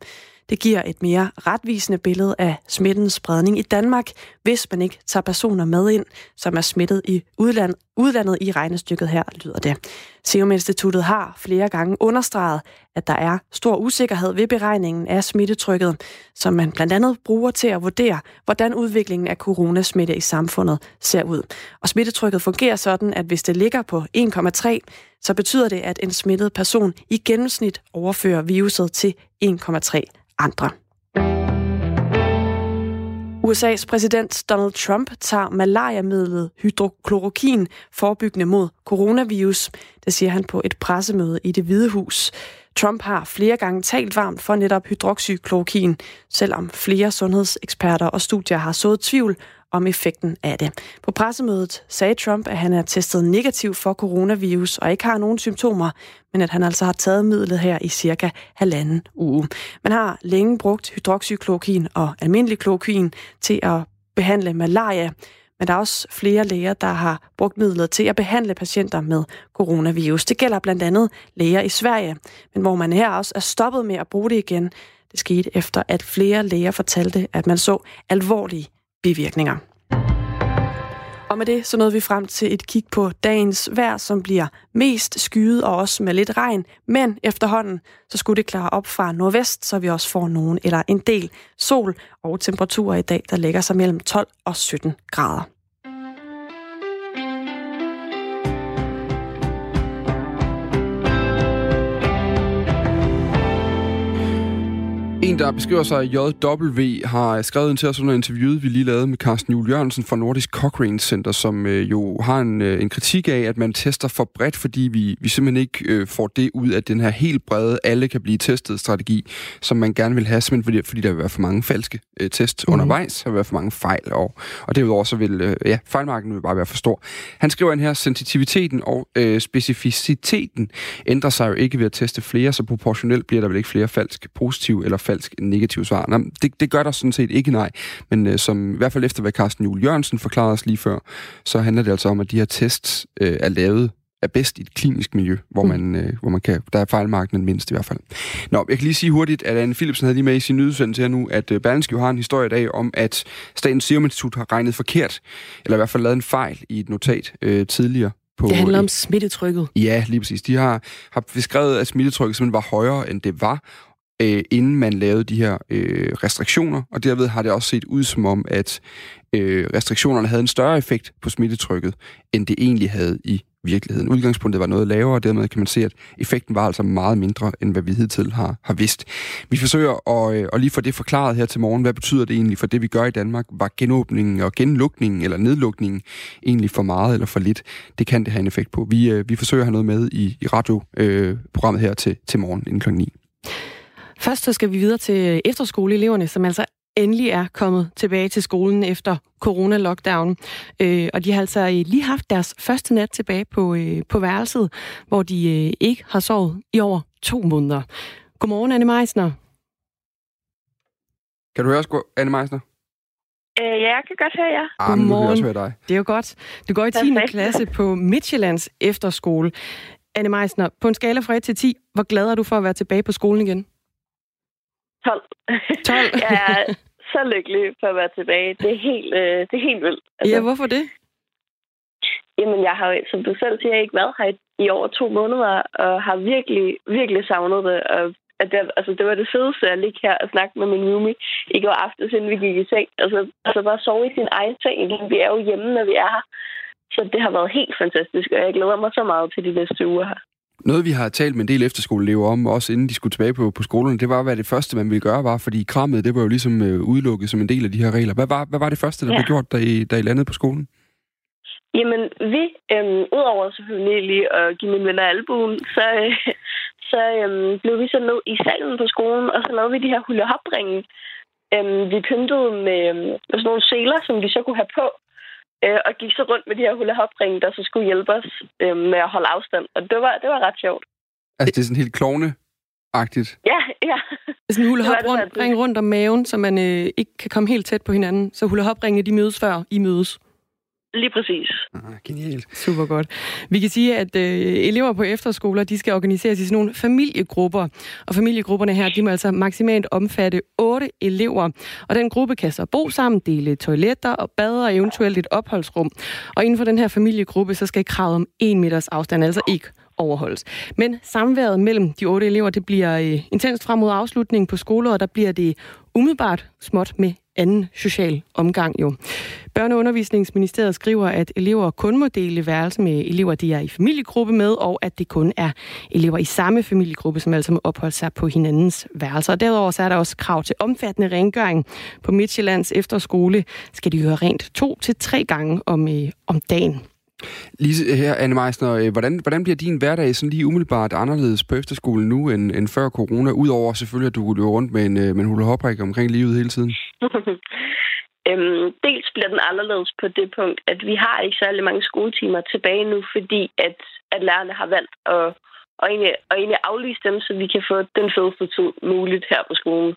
Det giver et mere retvisende billede af smittens spredning i Danmark, hvis man ikke tager personer med ind, som er smittet i udland, udlandet i regnestykket her, lyder det. Serum Instituttet har flere gange understreget, at der er stor usikkerhed ved beregningen af smittetrykket, som man blandt andet bruger til at vurdere, hvordan udviklingen af coronasmitte i samfundet ser ud. Og smittetrykket fungerer sådan, at hvis det ligger på 1,3, så betyder det, at en smittet person i gennemsnit overfører viruset til 1,3 andre. USA's præsident Donald Trump tager malariamidlet hydroklorokin forebyggende mod coronavirus. Det siger han på et pressemøde i det Hvide Hus. Trump har flere gange talt varmt for netop hydroxyklorokin, selvom flere sundhedseksperter og studier har sået tvivl om effekten af det. På pressemødet sagde Trump, at han er testet negativ for coronavirus og ikke har nogen symptomer, men at han altså har taget midlet her i cirka halvanden uge. Man har længe brugt hydroxyklorokin og almindelig klorokin til at behandle malaria, men der er også flere læger, der har brugt midler til at behandle patienter med coronavirus. Det gælder blandt andet læger i Sverige, men hvor man her også er stoppet med at bruge det igen. Det skete efter, at flere læger fortalte, at man så alvorlige bivirkninger. Og med det så nåede vi frem til et kig på dagens vejr, som bliver mest skyet og også med lidt regn. Men efterhånden, så skulle det klare op fra nordvest, så vi også får nogen eller en del sol og temperaturer i dag, der ligger sig mellem 12 og 17 grader. En, der beskriver sig JW, har skrevet ind til os under interviewet, vi lige lavede med Carsten Juhl Jørgensen fra Nordisk Cochrane Center, som øh, jo har en, øh, en kritik af, at man tester for bredt, fordi vi, vi simpelthen ikke øh, får det ud af den her helt brede, alle kan blive testet strategi, som man gerne vil have, simpelthen fordi, fordi der vil være for mange falske øh, test mm-hmm. undervejs, der vil være for mange fejl, og, og derudover så vil øh, ja, fejlmarken vil bare være for stor. Han skriver ind her, sensitiviteten og øh, specificiteten ændrer sig jo ikke ved at teste flere, så proportionelt bliver der vel ikke flere falsk positive eller falsk negative svar. Nå, det, det gør der sådan set ikke, nej. Men øh, som i hvert fald efter, hvad Carsten Juhl Jørgensen forklarede os lige før, så handler det altså om, at de her tests øh, er lavet er bedst i et klinisk miljø, hvor mm. man, øh, hvor man kan, der er fejlmarkenen mindst i hvert fald. Nå, jeg kan lige sige hurtigt, at Anne Philipsen havde lige med i sin nyhedsudsendelse her nu, at øh, Berlingske jo har en historie i dag om, at Statens Serum Institut har regnet forkert, eller i hvert fald lavet en fejl i et notat øh, tidligere på... Det handler om smittetrykket. Ja, lige præcis. De har, har beskrevet, at smittetrykket simpelthen var højere, end det var, øh, inden man lavede de her øh, restriktioner, og derved har det også set ud som om, at øh, restriktionerne havde en større effekt på smittetrykket, end det egentlig havde i virkeligheden. Udgangspunktet var noget lavere, og dermed kan man se, at effekten var altså meget mindre, end hvad vi hidtil har, har vidst. Vi forsøger at, øh, at lige få det forklaret her til morgen. Hvad betyder det egentlig for det, vi gør i Danmark? Var genåbningen og genlukningen eller nedlukningen egentlig for meget eller for lidt? Det kan det have en effekt på. Vi, øh, vi forsøger at have noget med i, i radioprogrammet øh, her til, til morgen inden kl. 9. Først så skal vi videre til efterskoleeleverne, som altså endelig er kommet tilbage til skolen efter corona-lockdown. Øh, og de har altså lige haft deres første nat tilbage på, øh, på værelset, hvor de øh, ikke har sovet i over to måneder. Godmorgen, Anne Meisner. Kan du høre os, Anne Meisner? Øh, ja, jeg kan godt høre jer. Ja. Ah, Godmorgen. Også høre dig. Det er jo godt. Du går i 10. klasse på Midtjyllands efterskole. Anne Meisner, på en skala fra 1 til 10, hvor glad er du for at være tilbage på skolen igen? 12. 12? *laughs* jeg er så lykkelig for at være tilbage. Det er helt, øh, det er helt vildt. Altså, ja, hvorfor det? Jamen, jeg har som du selv siger, ikke været her i, i over to måneder, og har virkelig, virkelig savnet det. Og at det, altså, det var det fedeste at ligge her og snakke med min roomie i går aftes, inden vi gik i seng. Altså, altså bare sove i sin egen seng. Vi er jo hjemme, når vi er her. Så det har været helt fantastisk, og jeg glæder mig så meget til de næste uger her. Noget, vi har talt med en del efterskoleelever om, også inden de skulle tilbage på, på skolerne, det var, hvad det første, man ville gøre var, fordi krammet, det var jo ligesom øh, udelukket som en del af de her regler. Hvad var, hvad var det første, der ja. blev gjort, da I, da I landede på skolen? Jamen, vi, øhm, udover selvfølgelig lige at give mine venner albuen, så, øh, så øhm, blev vi så ned i salen på skolen, og så lavede vi de her hule Øhm, vi pyntede med, øhm, med sådan nogle seler, som vi så kunne have på, øh, og gik så rundt med de her hula hop der så skulle hjælpe os øh, med at holde afstand. Og det var, det var ret sjovt. Altså, det er sådan helt klovne agtigt Ja, ja. Sådan en hula hop rundt, ring rundt om maven, så man øh, ikke kan komme helt tæt på hinanden. Så hula hop de mødes før I mødes. Lige præcis. Ah, genialt. Super godt. Vi kan sige, at øh, elever på efterskoler, de skal organiseres i sådan nogle familiegrupper. Og familiegrupperne her, de må altså maksimalt omfatte otte elever. Og den gruppe kan så bo sammen, dele toiletter og bade og eventuelt et opholdsrum. Og inden for den her familiegruppe, så skal kravet om en meters afstand altså ikke overholdes. Men samværet mellem de otte elever, det bliver øh, intenst frem mod afslutningen på skoleåret, der bliver det umiddelbart småt med anden social omgang jo. Børne- og undervisningsministeriet skriver, at elever kun må dele værelse med elever, de er i familiegruppe med, og at det kun er elever i samme familiegruppe, som altså må opholde sig på hinandens værelser. Og derudover så er der også krav til omfattende rengøring. På Midtjyllands efterskole skal de gøre rent to til tre gange om, øh, om dagen. Lise her, Anne Meisner, øh, hvordan, hvordan bliver din hverdag sådan lige umiddelbart anderledes på efterskolen nu end, end før corona? Udover selvfølgelig, at du løber rundt med en, øh, med en hula omkring livet hele tiden. *laughs* øhm, dels bliver den anderledes på det punkt, at vi har ikke særlig mange skoletimer tilbage nu, fordi at, at lærerne har valgt at, at, egentlig, og egentlig aflyse dem, så vi kan få den fedeste tid muligt her på skolen.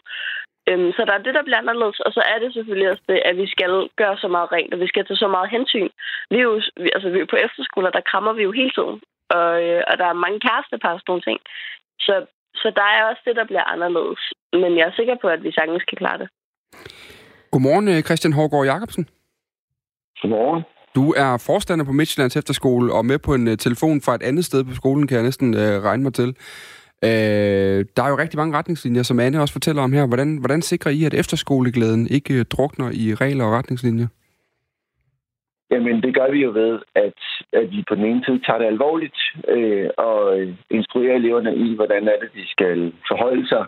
Øhm, så der er det, der bliver anderledes, og så er det selvfølgelig også det, at vi skal gøre så meget rent, og vi skal tage så meget hensyn. Vi er jo, altså vi er på efterskoler, der krammer vi jo hele tiden, og, øh, og der er mange kærestepar og sådan nogle ting. Så, så der er også det, der bliver anderledes. Men jeg er sikker på, at vi sagtens kan klare det. Godmorgen, øh, Christian Hårgaard Jacobsen. Godmorgen. Du er forstander på Midtjyllands Efterskole og med på en uh, telefon fra et andet sted på skolen, kan jeg næsten uh, regne mig til. Uh, der er jo rigtig mange retningslinjer, som Anne også fortæller om her. Hvordan, hvordan sikrer I, at efterskoleglæden ikke uh, drukner i regler og retningslinjer? Jamen, det gør vi jo ved, at, at vi på den ene side tager det alvorligt øh, og instruerer eleverne i, hvordan er det, de skal forholde sig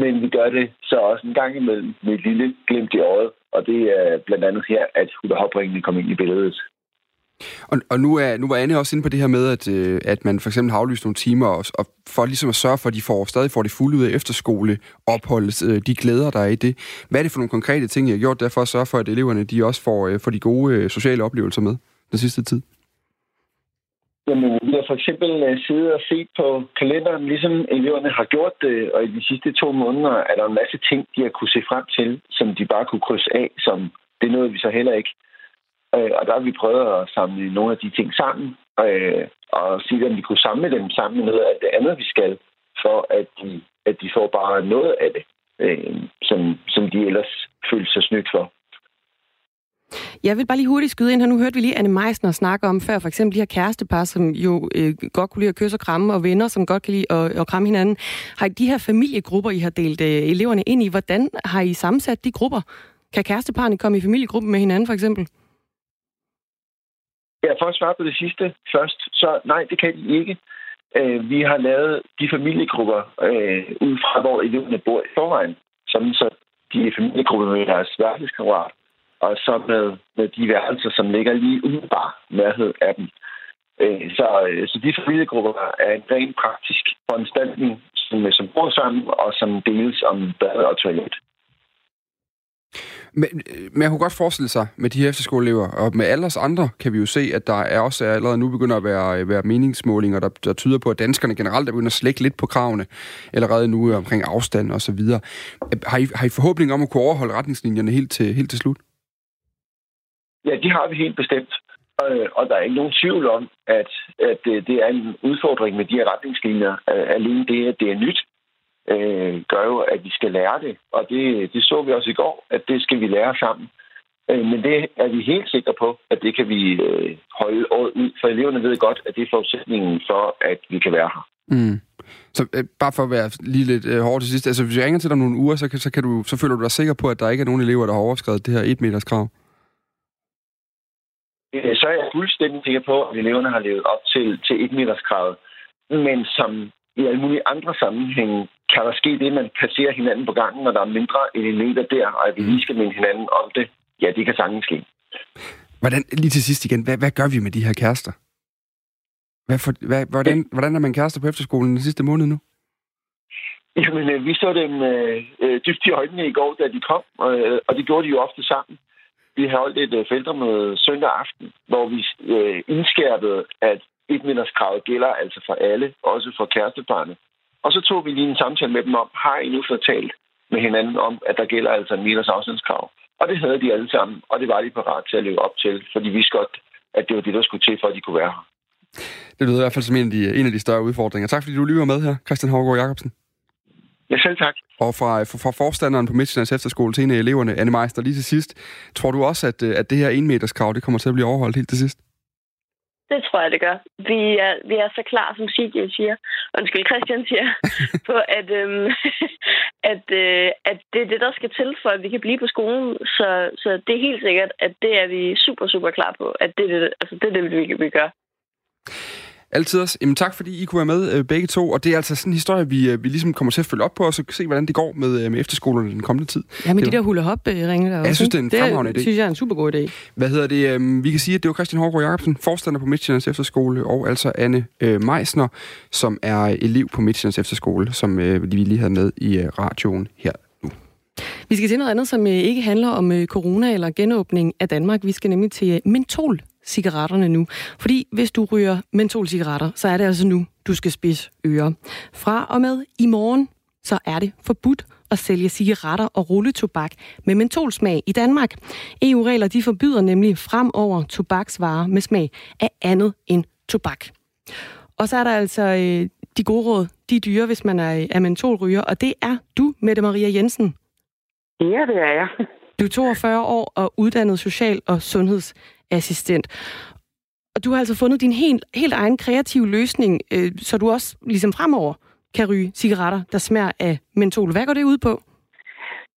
men vi gør det så også en gang imellem med et lille glimt i øjet, og det er blandt andet her, at hulahopringene kommer ind i billedet. Og, og nu, er, nu var Anne også inde på det her med, at, øh, at man for eksempel har aflyst nogle timer, og, og for ligesom at sørge for, at de får, stadig får det fulde ud af efterskoleopholdet, øh, de glæder, der er i det. Hvad er det for nogle konkrete ting, I har gjort der for at sørge for, at eleverne de også får, øh, får de gode øh, sociale oplevelser med den sidste tid? Jamen, vi har for eksempel øh, siddet og set på kalenderen, ligesom eleverne har gjort det, og i de sidste to måneder er der en masse ting, de har kunne se frem til, som de bare kunne krydse af, som det nåede vi så heller ikke. Øh, og der har vi prøvet at samle nogle af de ting sammen, og sige, at vi kunne samle dem sammen med noget af det andet, vi skal, for at de, at de får bare noget af det, som, som de ellers føler sig snydt for. Jeg vil bare lige hurtigt skyde ind her. Nu hørte vi lige Anne Meisner snakke om før, for eksempel de her kærestepar, som jo øh, godt kunne lide at kysse og kramme, og venner, som godt kan lide at, at kramme hinanden. Har I de her familiegrupper, I har delt øh, eleverne ind i, hvordan har I sammensat de grupper? Kan kæresteparne komme i familiegruppen med hinanden, for eksempel? Ja, for at svare på det sidste først, så nej, det kan de ikke. Øh, vi har lavet de familiegrupper øh, ud fra, hvor eleverne bor i forvejen, sådan så de er familiegrupper med deres værelseskammerat og så med, med de værelser, som ligger lige umiddelbart nærhed af dem. Øh, så, øh, så de familiegrupper er en ren praktisk foranstaltning, som, øh, som bor sammen og som deles om bad og toilet. Men, men jeg kunne godt forestille sig med de her efterskoleelever, og med alle os andre kan vi jo se, at der er også allerede nu begynder at være, være meningsmålinger, der, der tyder på, at danskerne generelt er begyndt at slække lidt på kravene, allerede nu omkring afstand og så videre. Har I, har I forhåbning om at kunne overholde retningslinjerne helt til, helt til slut? Ja, de har vi helt bestemt. Øh, og der er ikke nogen tvivl om, at, at øh, det er en udfordring med de her retningslinjer. Øh, alene det, at det er nyt, øh, gør jo, at vi skal lære det. Og det, det så vi også i går, at det skal vi lære sammen. Øh, men det er vi helt sikre på, at det kan vi øh, holde året ud. For eleverne ved godt, at det er forudsætningen for, at vi kan være her. Mm. Så øh, bare for at være lige lidt øh, til sidst. Altså, hvis jeg ringer til dig nogle uger, så, kan, så, kan du, så føler du dig sikker på, at der ikke er nogen elever, der har overskrevet det her et meters krav? Øh, så er jeg fuldstændig sikker på, at eleverne har levet op til, til 1 meters kravet. Men som i alle mulige andre sammenhænge kan der ske det, at man passerer hinanden på gangen, når der er mindre end en meter der, og at vi lige skal minde hinanden om det. Ja, det kan sagtens ske. Hvordan, lige til sidst igen, hvad, hvad gør vi med de her kærester? Hvad for, hvad, hvordan, hvordan er man kærester på efterskolen den sidste måned nu? Jamen, øh, vi så dem øh, øh, dybt i øjnene i går, da de kom, øh, og det gjorde de jo ofte sammen. Vi har holdt et øh, feltermøde søndag aften, hvor vi øh, indskærpede, at et kravet gælder altså for alle, også for kæresteparne. Og så tog vi lige en samtale med dem om, har I nu fortalt med hinanden om, at der gælder altså en meters afstandskrav? Og det havde de alle sammen, og det var de parat til at leve op til, for de vidste godt, at det var det, der skulle til, for at de kunne være her. Det lyder i hvert fald som en af de, en af de større udfordringer. Tak fordi du lyver med her, Christian Hårgaard Jacobsen. Ja, selv tak. Og fra, fra forstanderen på Midtjyllands Efterskole til en af eleverne, Anne Meister, lige til sidst. Tror du også, at, at det her 1 meters krav, det kommer til at blive overholdt helt til sidst? Det tror jeg, det gør. Vi er, vi er så klar, som Sigge siger, undskyld, Christian siger, *laughs* på at, øhm, *laughs* at, øh, at det er det, der skal til, for at vi kan blive på skolen. Så, så det er helt sikkert, at det er vi super, super klar på, at det, det, altså, det er det, vi, vi gør. Altid også. Jamen, tak fordi I kunne være med øh, begge to. Og det er altså sådan en historie, vi, øh, vi ligesom kommer til at følge op på, og så se, hvordan det går med, øh, med efterskolerne den kommende tid. Ja, men de der hula hop ringe der også. Jeg synes, det er en fremragende idé. Det synes jeg er en super god idé. Hvad hedder det? Øh, vi kan sige, at det var Christian Hårgaard Jacobsen, forstander på Midtjyllands Efterskole, og altså Anne øh, Meisner, som er elev på Midtjyllands Efterskole, som øh, vi lige havde med i øh, radioen her nu. Vi skal til noget andet, som øh, ikke handler om øh, corona eller genåbning af Danmark. Vi skal nemlig til mentol cigaretterne nu. Fordi hvis du ryger mentolcigaretter, så er det altså nu, du skal spidse ører. Fra og med i morgen, så er det forbudt at sælge cigaretter og rulletobak med mentolsmag i Danmark. EU-regler de forbyder nemlig fremover tobaksvarer med smag af andet end tobak. Og så er der altså øh, de gode råd, de er dyre, hvis man er, er mentolryger, og det er du, Mette Maria Jensen. Ja, det er jeg. Du er 42 år og uddannet social- og sundheds assistent. Og du har altså fundet din helt, helt egen kreative løsning, øh, så du også ligesom fremover kan ryge cigaretter, der smager af mentol. Hvad går det ud på?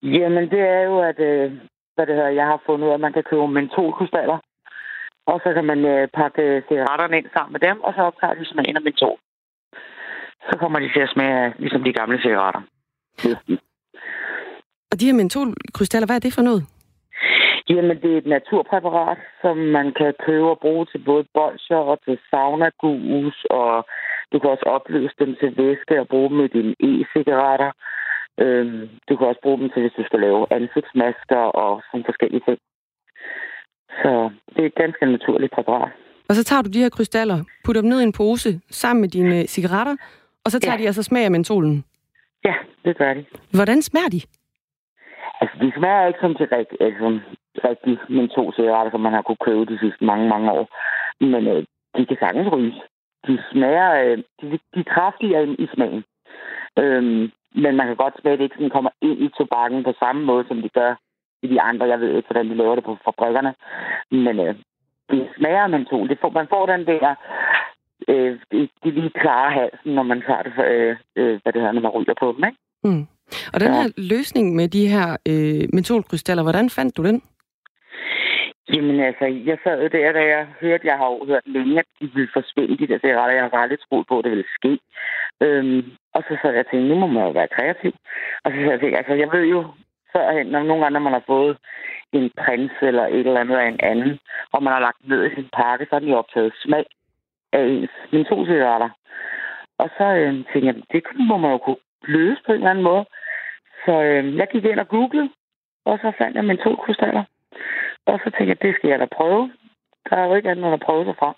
Jamen, det er jo, at øh, hvad det hedder, jeg har fundet ud af, at man kan købe mentolkrystaller. Og så kan man øh, pakke cigaretterne ind sammen med dem, og så optager de smagen af mentol. Så kommer de til at smage af, ligesom de gamle cigaretter. Og de her mentolkrystaller, hvad er det for noget? Jamen, det er et naturpræparat, som man kan købe og bruge til både bolcher og til saunagus, og du kan også opløse dem til væske og bruge dem i dine e-cigaretter. Øhm, du kan også bruge dem til, hvis du skal lave ansigtsmasker og sådan forskellige ting. Så det er et ganske naturligt præparat. Og så tager du de her krystaller, putter dem ned i en pose sammen med dine cigaretter, og så tager ja. de altså smag af mentolen? Ja, det gør de. Hvordan smager de? Altså, de smager ikke som til altså, rigtig mentolcigaretter, som man har kunne købe de sidste mange, mange år. Men øh, de kan sagtens ryges. De smager, øh, de, de er kraftigere i smagen. Øhm, men man kan godt smage, at det ikke sådan kommer ind i tobakken på samme måde, som de gør i de andre. Jeg ved ikke, hvordan de laver det på fabrikkerne. Men øh, det smager af mentol. Det får, man får den der øh, det, det lige klare halsen, når man tager det, for, øh, øh, hvad det her, når man ryger på dem, ikke? Mm. Og den her løsning med de her øh, mentolkrystaller, hvordan fandt du den? Jamen altså, jeg sad jo der, da jeg hørte, jeg har jo hørt længe, at de ville forsvinde, de der cigaretter. Jeg har aldrig troet på, at det ville ske. Øhm, og så sad jeg og tænkte, nu må man jo være kreativ. Og så sad jeg og tænkte, altså jeg ved jo førhen, når nogle gange, når man har fået en prins eller et eller andet af en anden, og man har lagt ned i sin pakke, så har de optaget smag af ens mentolcigaretter. Og så øh, tænkte jeg, det må man jo kunne løse på en eller anden måde. Så øh, jeg gik ind og googlede, og så fandt jeg mine to krystaller. Og så tænkte jeg, det skal jeg da prøve. Der er jo ikke andet end at prøve sig frem.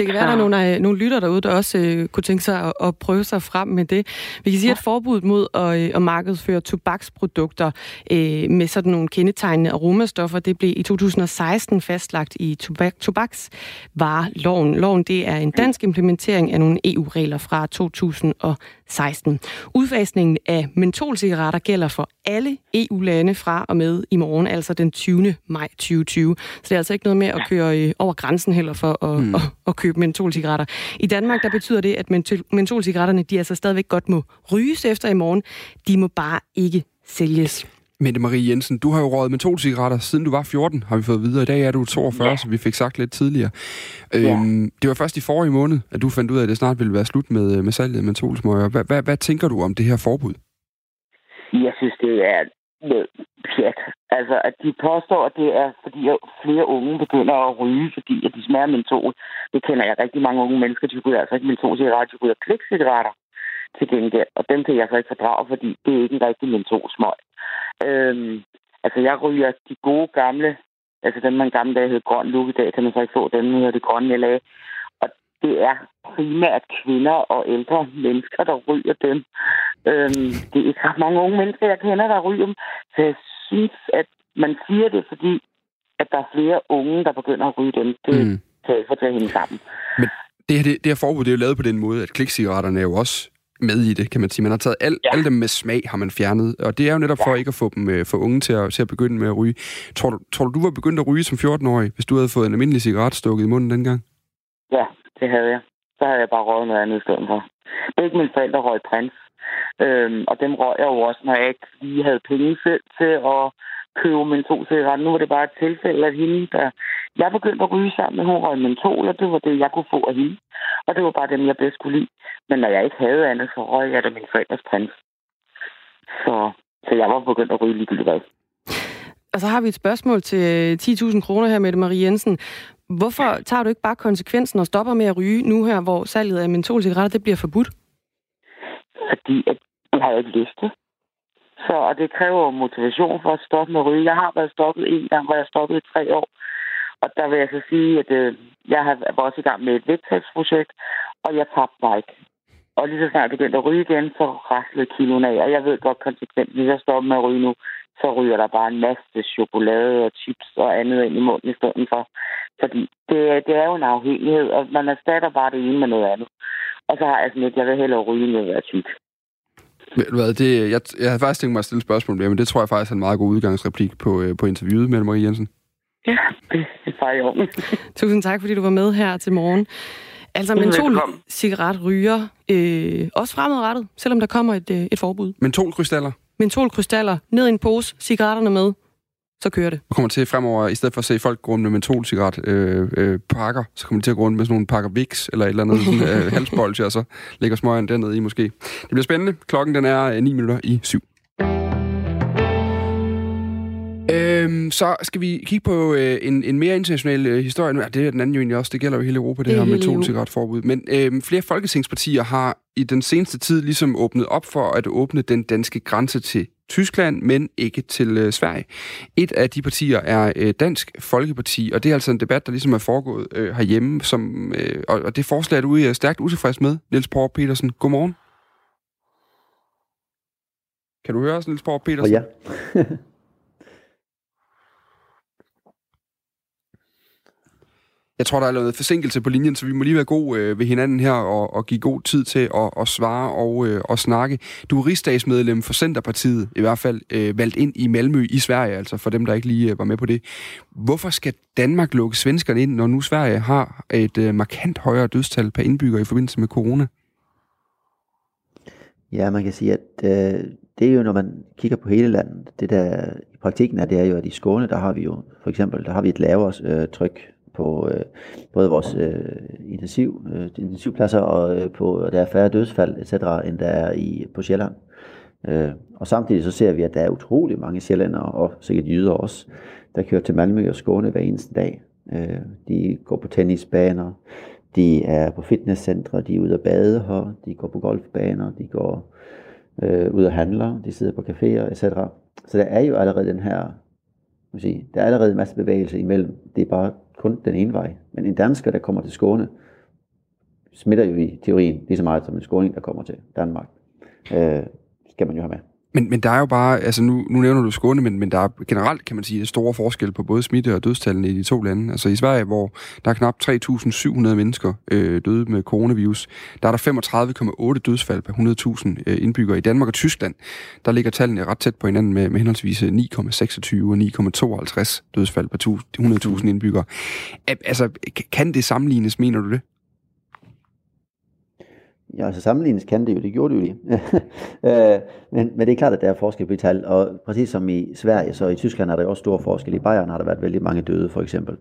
Det kan være, der er nogle, nogle lytter derude, der også øh, kunne tænke sig at, at prøve sig frem med det. Vi kan sige, at forbud mod at, øh, at markedsføre tobaksprodukter øh, med sådan nogle kendetegnende aromastoffer, det blev i 2016 fastlagt i tobak, tobaksvareloven. Loven det er en dansk implementering af nogle EU-regler fra 2016. Udfasningen af mentolcigaretter gælder for alle EU-lande fra og med i morgen, altså den 20. maj 2020. Så det er altså ikke noget med at køre øh, over grænsen heller for at, mm. at, at købe mentolcigaretter. I Danmark, der betyder det, at mentolcigaretterne, de altså stadigvæk godt må ryges efter i morgen. De må bare ikke sælges. Mette Marie Jensen, du har jo røget mentolcigaretter siden du var 14, har vi fået videre. I dag er du 42, ja. som vi fik sagt lidt tidligere. Ja. Øhm, det var først i forrige måned, at du fandt ud af, at det snart ville være slut med, med salget af mentolsmøger. Hvad, hvad, hvad tænker du om det her forbud? Jeg synes, det er noget pjat. Altså, at de påstår, at det er, fordi flere unge begynder at ryge, fordi at de smager mentol. Det kender jeg rigtig mange unge mennesker, de ryger altså ikke mentolcigaretter, de ryger klikcigaretter til gengæld. Og dem kan jeg så ikke fordrage, fordi det er ikke en rigtig mentolsmøg. Øhm, altså, jeg ryger de gode gamle, altså dem man gamle dage hed grøn luk, i dag kan man så ikke få dem, nu hedder det grønne LA. Og det er primært kvinder og ældre mennesker, der ryger dem. Øhm, det er ikke ret mange unge mennesker, jeg kender, der ryger dem. Så jeg synes, at man siger det, fordi at der er flere unge, der begynder at ryge dem. Det mm. tager for til at hænge sammen. Men det her, det, det her forbud, det er jo lavet på den måde, at klikcigaretterne er jo også med i det, kan man sige. Man har taget al, ja. alle dem med smag, har man fjernet. Og det er jo netop ja. for ikke at få dem øh, for unge til at, til at begynde med at ryge. Tror du, tror du, du var begyndt at ryge som 14-årig, hvis du havde fået en almindelig cigaret stukket i munden dengang? Ja, det havde jeg. Så havde jeg bare røget noget andet i stedet for. Begge mine forældre røg prins. Øhm, og dem røg jeg jo også, når jeg ikke lige havde penge selv til at købe mentol cigaretter. Nu var det bare et tilfælde, at hende, der jeg begyndte at ryge sammen med, hun røg mentol, og det var det, jeg kunne få af hende. Og det var bare dem, jeg bedst kunne lide. Men når jeg ikke havde andet, så røg jeg da min forældres prins. Så, så jeg var begyndt at ryge ligegyldigt hvad. Og så har vi et spørgsmål til 10.000 kroner her, Mette Marie Jensen. Hvorfor tager du ikke bare konsekvensen og stopper med at ryge nu her, hvor salget af mentolcigaretter det bliver forbudt? Fordi at jeg har ikke lyst til. Så, og det kræver motivation for at stoppe med at ryge. Jeg har været stoppet en gang, hvor jeg stoppede i tre år. Og der vil jeg så sige, at øh, jeg har var også i gang med et vægttabsprojekt, og jeg tabte mig ikke. Og lige så snart jeg begyndte at ryge igen, så raslede kiloen af. Og jeg ved godt konsekvent, hvis jeg stopper med at ryge nu, så ryger der bare en masse chokolade og chips og andet ind i munden i stedet for. Fordi det, det er jo en afhængighed, og man erstatter bare det ene med noget andet. Og så har jeg sådan lidt, jeg vil hellere ryge, end at være tyk. Hvad, det, jeg, jeg havde faktisk tænkt mig at stille spørgsmål, men det tror jeg faktisk er en meget god udgangsreplik på, øh, på interviewet med Marie Jensen. Ja, det er bare i orden. *laughs* Tusind tak, fordi du var med her til morgen. Altså, mentol cigaret ryger øh, også fremadrettet, selvom der kommer et, øh, et forbud. Mentolkrystaller? Mentolkrystaller, ned i en pose, cigaretterne med, så kører det. Du kommer til fremover, i stedet for at se folk gå rundt med mentolcigaret øh, øh, pakker, så kommer de til at gå rundt med sådan nogle pakker Vicks eller et eller andet sådan, øh, *laughs* halsbolge, og så lægger smøgen dernede i måske. Det bliver spændende. Klokken den er 9 øh, minutter i syv. Øhm, så skal vi kigge på øh, en, en mere international øh, historie. Ja, det er den anden jo egentlig også. Det gælder jo hele Europa, det, det her med to cigaretforbud. Men øh, flere folketingspartier har i den seneste tid ligesom åbnet op for at åbne den danske grænse til Tyskland, men ikke til øh, Sverige. Et af de partier er øh, Dansk Folkeparti, og det er altså en debat, der ligesom er foregået øh, herhjemme, som, øh, og, og det forslag er du er stærkt utilfreds med, Niels Power Petersen. Godmorgen. Kan du høre os, Niels Power Petersen? ja. *laughs* Jeg tror, der er lavet forsinkelse på linjen, så vi må lige være god øh, ved hinanden her og, og give god tid til at, at svare og, øh, og snakke. Du er rigsdagsmedlem for Centerpartiet, i hvert fald øh, valgt ind i Malmø i Sverige, altså for dem, der ikke lige øh, var med på det. Hvorfor skal Danmark lukke svenskerne ind, når nu Sverige har et øh, markant højere dødstal per indbygger i forbindelse med corona? Ja, man kan sige, at øh, det er jo, når man kigger på hele landet, det der i praktikken er, det er jo, at i Skåne, der har vi jo for eksempel, der har vi et lavere øh, tryk på øh, både vores øh, intensiv, øh, intensivpladser og øh, på, der er færre dødsfald etc., end der er i, på Sjælland. Øh, og samtidig så ser vi, at der er utrolig mange sjællandere, og sikkert jyder også, der kører til Malmø og Skåne hver eneste dag. Øh, de går på tennisbaner, de er på fitnesscentre, de er ude at bade her, de går på golfbaner, de går øh, ud og handler, de sidder på caféer etc. Så der er jo allerede den her, sige, der er allerede en masse bevægelse imellem. Det er bare kun den ene vej. Men en dansker, der kommer til Skåne, smitter jo i teorien lige så meget som en skåning, der kommer til Danmark. Øh, skal man jo have med. Men, men der er jo bare, altså nu, nu nævner du Skåne, men, men der er generelt, kan man sige, store forskel på både smitte og dødstallene i de to lande. Altså i Sverige, hvor der er knap 3.700 mennesker øh, døde med coronavirus, der er der 35,8 dødsfald per 100.000 øh, indbyggere. I Danmark og Tyskland, der ligger tallene ret tæt på hinanden med, med henholdsvis øh, 9,26 og 9,52 dødsfald per 100.000 indbyggere. Altså, kan det sammenlignes, mener du det? Ja, altså sammenlignes kan det jo, det gjorde det jo lige. *laughs* Øh, men, men det er klart, at der er forskel på tal, og præcis som i Sverige, så i Tyskland er der også stor forskel. I Bayern har der været vældig mange døde, for eksempel.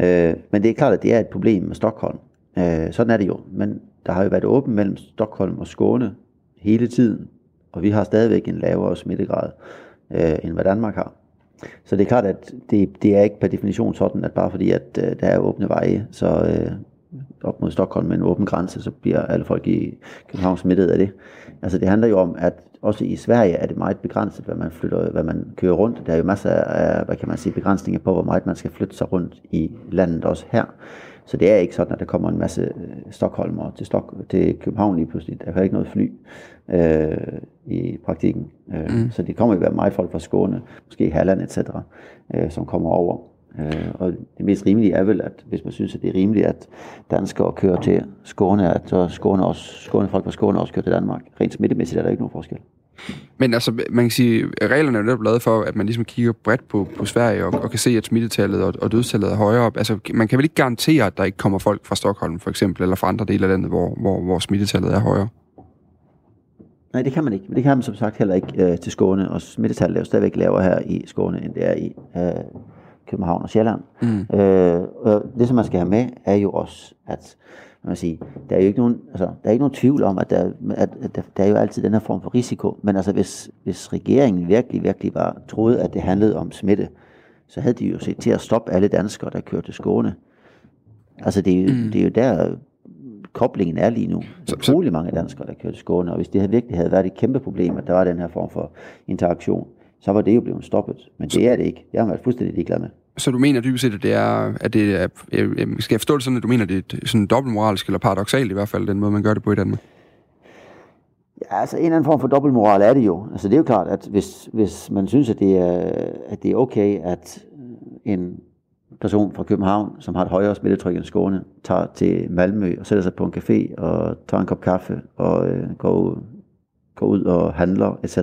Øh, men det er klart, at det er et problem med Stockholm. Øh, sådan er det jo. Men der har jo været åben mellem Stockholm og Skåne hele tiden, og vi har stadigvæk en lavere smittegrad, øh, end hvad Danmark har. Så det er klart, at det, det er ikke per definition sådan, at bare fordi, at øh, der er åbne veje, så, op mod Stockholm med en åben grænse, så bliver alle folk i København smittet af det. Altså det handler jo om, at også i Sverige er det meget begrænset, hvad man flytter, hvad man kører rundt. Der er jo masser af, hvad kan man sige, begrænsninger på, hvor meget man skal flytte sig rundt i landet også her. Så det er ikke sådan, at der kommer en masse øh, Stockholmer til, Stok- til København lige pludselig. Der er ikke noget fly øh, i praktikken. Øh, mm. Så det kommer jo være meget folk fra Skåne, måske Halland etc., øh, som kommer over. Øh, og det mest rimelige er vel, at hvis man synes, at det er rimeligt, at danskere kører til Skåne, at så Skåne, også, Skåne folk fra Skåne også kører til Danmark. Rent smittemæssigt er der ikke nogen forskel. Men altså, man kan sige, at reglerne er jo netop lavet for, at man ligesom kigger bredt på, på Sverige og, og kan se, at smittetallet og, og dødstallet er højere op. Altså, man kan vel ikke garantere, at der ikke kommer folk fra Stockholm for eksempel, eller fra andre dele af landet, hvor, hvor, hvor smittetallet er højere? Nej, det kan man ikke. Men det kan man som sagt heller ikke øh, til Skåne, og smittetallet er jo stadigvæk lavere her i Skåne, end det er i øh, København og Sjælland. Mm. Øh, og det, som man skal have med, er jo også, at man sige, der er jo ikke nogen, altså, der er ikke nogen tvivl om, at der, at, at der, der er jo altid den her form for risiko. Men altså, hvis, hvis regeringen virkelig, virkelig var troede, at det handlede om smitte, så havde de jo set til at stoppe alle danskere, der kører til Skåne. Altså, det er jo, mm. det er jo der, koblingen er lige nu. Så, utrolig mange danskere, der kører til Skåne, og hvis det havde virkelig havde været et kæmpe problem, at der var den her form for interaktion, så var det jo blevet stoppet. Men det er det ikke. Det har man været fuldstændig ligeglad med. Så du mener dybest set, at det er, at det er, skal jeg forstå det sådan, at du mener, at det er sådan dobbeltmoralsk, eller paradoxalt i hvert fald, den måde, man gør det på i Danmark? Ja, altså en eller anden form for dobbeltmoral er det jo. Altså det er jo klart, at hvis, hvis man synes, at det, er, at det er okay, at en person fra København, som har et højere smittetryk end Skåne, tager til Malmø og sætter sig på en café og tager en kop kaffe og øh, går, går ud og handler, etc.,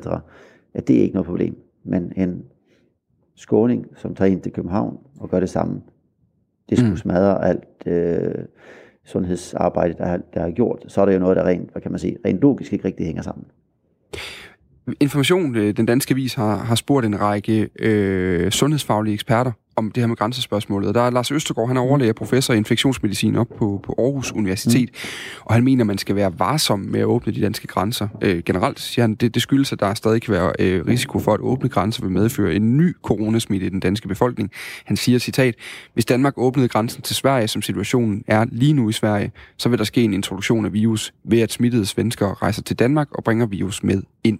at det er ikke noget problem. Men en skåning, som tager ind til København og gør det samme. Det skulle mm. smadre alt øh, sundhedsarbejde, der der er gjort. Så er det jo noget, der rent, hvad kan man sige, rent logisk ikke rigtig hænger sammen. Information, øh, den danske vis, har, har spurgt en række øh, sundhedsfaglige eksperter om det her med grænsespørgsmålet. Der er Lars Østergaard, han er overlæge professor i infektionsmedicin op på, på Aarhus Universitet, mm. og han mener, at man skal være varsom med at åbne de danske grænser. Øh, generelt siger han, det, det skyldes, at der stadig kan være øh, risiko for, at åbne grænser vil medføre en ny coronasmitte i den danske befolkning. Han siger, citat, hvis Danmark åbnede grænsen til Sverige, som situationen er lige nu i Sverige, så vil der ske en introduktion af virus ved, at smittede svenskere rejser til Danmark og bringer virus med ind.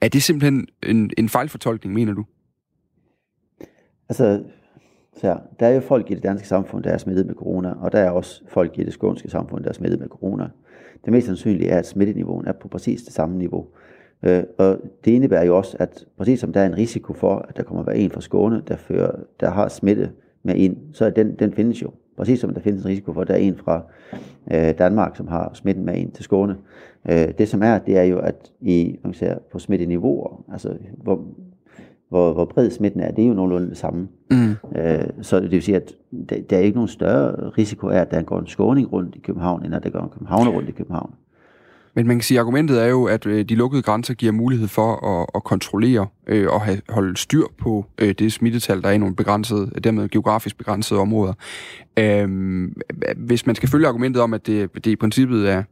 Er det simpelthen en, en fejlfortolkning, mener du? Altså, så der er jo folk i det danske samfund, der er smittet med corona, og der er også folk i det skånske samfund, der er smittet med corona. Det mest sandsynlige er, at smitteniveauen er på præcis det samme niveau. Øh, og det indebærer jo også, at præcis som der er en risiko for, at der kommer være en fra Skåne, der, fører, der har smitte med ind, så er den, den findes jo. Præcis som der findes en risiko for, at der er en fra øh, Danmark, som har smitten med ind til Skåne. Øh, det som er, det er jo, at i, man siger, på smitteniveauer, altså hvor, hvor, hvor bred smitten er, det er jo nogenlunde det samme. Mm. Øh, så det vil sige, at der, der er ikke nogen større risiko af, at der går en skåning rundt i København, end at der går en københavner rundt i København. Men man kan sige, at argumentet er jo, at øh, de lukkede grænser giver mulighed for at, at kontrollere øh, og have, holde styr på øh, det smittetal, der er i nogle begrænsede, dermed geografisk begrænsede områder. Øh, hvis man skal følge argumentet om, at det, det i princippet er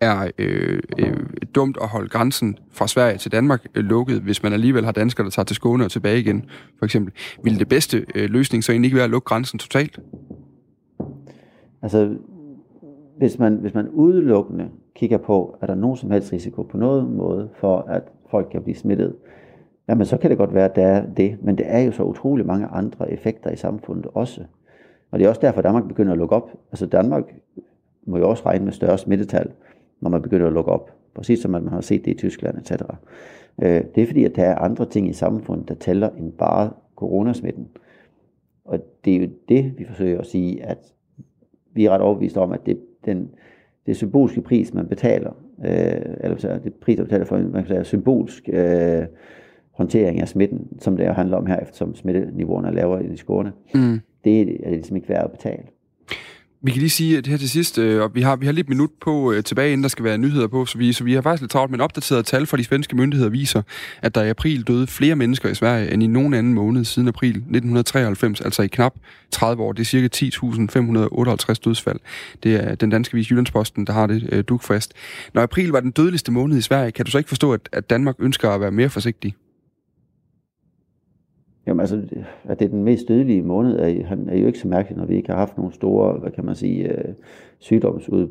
er øh, øh, dumt at holde grænsen fra Sverige til Danmark øh, lukket, hvis man alligevel har danskere, der tager til Skåne og tilbage igen, for eksempel. Vil det bedste øh, løsning så egentlig ikke være at lukke grænsen totalt? Altså, hvis man, hvis man udelukkende kigger på, er der nogen som helst risiko på noget måde for, at folk kan blive smittet, jamen så kan det godt være, at der er det, men det er jo så utrolig mange andre effekter i samfundet også. Og det er også derfor, at Danmark begynder at lukke op. Altså Danmark må jo også regne med større smittetal når man begynder at lukke op. Præcis som man har set det i Tyskland, etc. Øh, det er fordi, at der er andre ting i samfundet, der tæller end bare coronasmitten. Og det er jo det, vi forsøger at sige, at vi er ret overbevist om, at det, den, det symbolske pris, man betaler, øh, eller det pris, man betaler for man kan sige, symbolsk øh, håndtering af smitten, som det handler om her, eftersom smitteniveauerne er lavere i Skåne, mm. det er det ligesom ikke værd at betale. Vi kan lige sige at her til sidst, øh, og vi har, vi har lidt minut på øh, tilbage, inden der skal være nyheder på, så vi, så vi har faktisk lidt travlt, men opdateret tal fra de svenske myndigheder viser, at der i april døde flere mennesker i Sverige end i nogen anden måned siden april 1993, altså i knap 30 år. Det er cirka 10.558 dødsfald. Det er den danske vis Jyllandsposten, der har det øh, dugfast. Når april var den dødeligste måned i Sverige, kan du så ikke forstå, at, at Danmark ønsker at være mere forsigtig? Jamen altså, at det er den mest dødelige måned, er, han er jo ikke så mærkeligt, når vi ikke har haft nogle store, hvad kan man sige, øh, sygdomsud,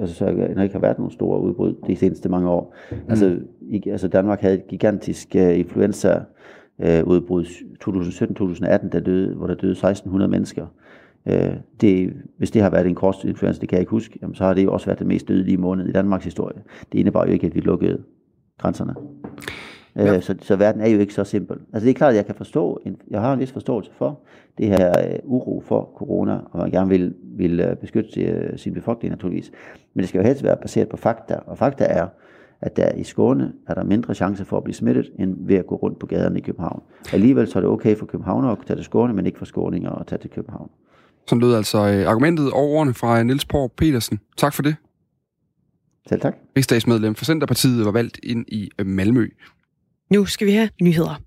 altså så der ikke har været nogle store udbrud de seneste mange år. Mm. Altså, i, altså Danmark havde et gigantisk uh, influenza uh, udbrud 2017-2018, der døde, hvor der døde 1600 mennesker. Uh, det, hvis det har været en influenza, det kan jeg ikke huske, jamen, så har det jo også været den mest dødelige måned i Danmarks historie. Det indebar jo ikke, at vi lukkede grænserne. Ja. Øh, så, så verden er jo ikke så simpel. Altså det er klart, at jeg kan forstå, jeg har en vis forståelse for det her uh, uro for corona, og man gerne vil, vil uh, beskytte uh, sin befolkning naturligvis. Men det skal jo helst være baseret på fakta, og fakta er, at der i Skåne er der mindre chance for at blive smittet, end ved at gå rundt på gaderne i København. Alligevel så er det okay for Københavner at tage til Skåne, men ikke for skåninger at tage til København. Sådan lød altså uh, argumentet og ordene fra Niels Borg Petersen. Tak for det. Selv tak. Rigsdagsmedlem for Centerpartiet var valgt ind i Malmø. Nu skal vi have nyheder.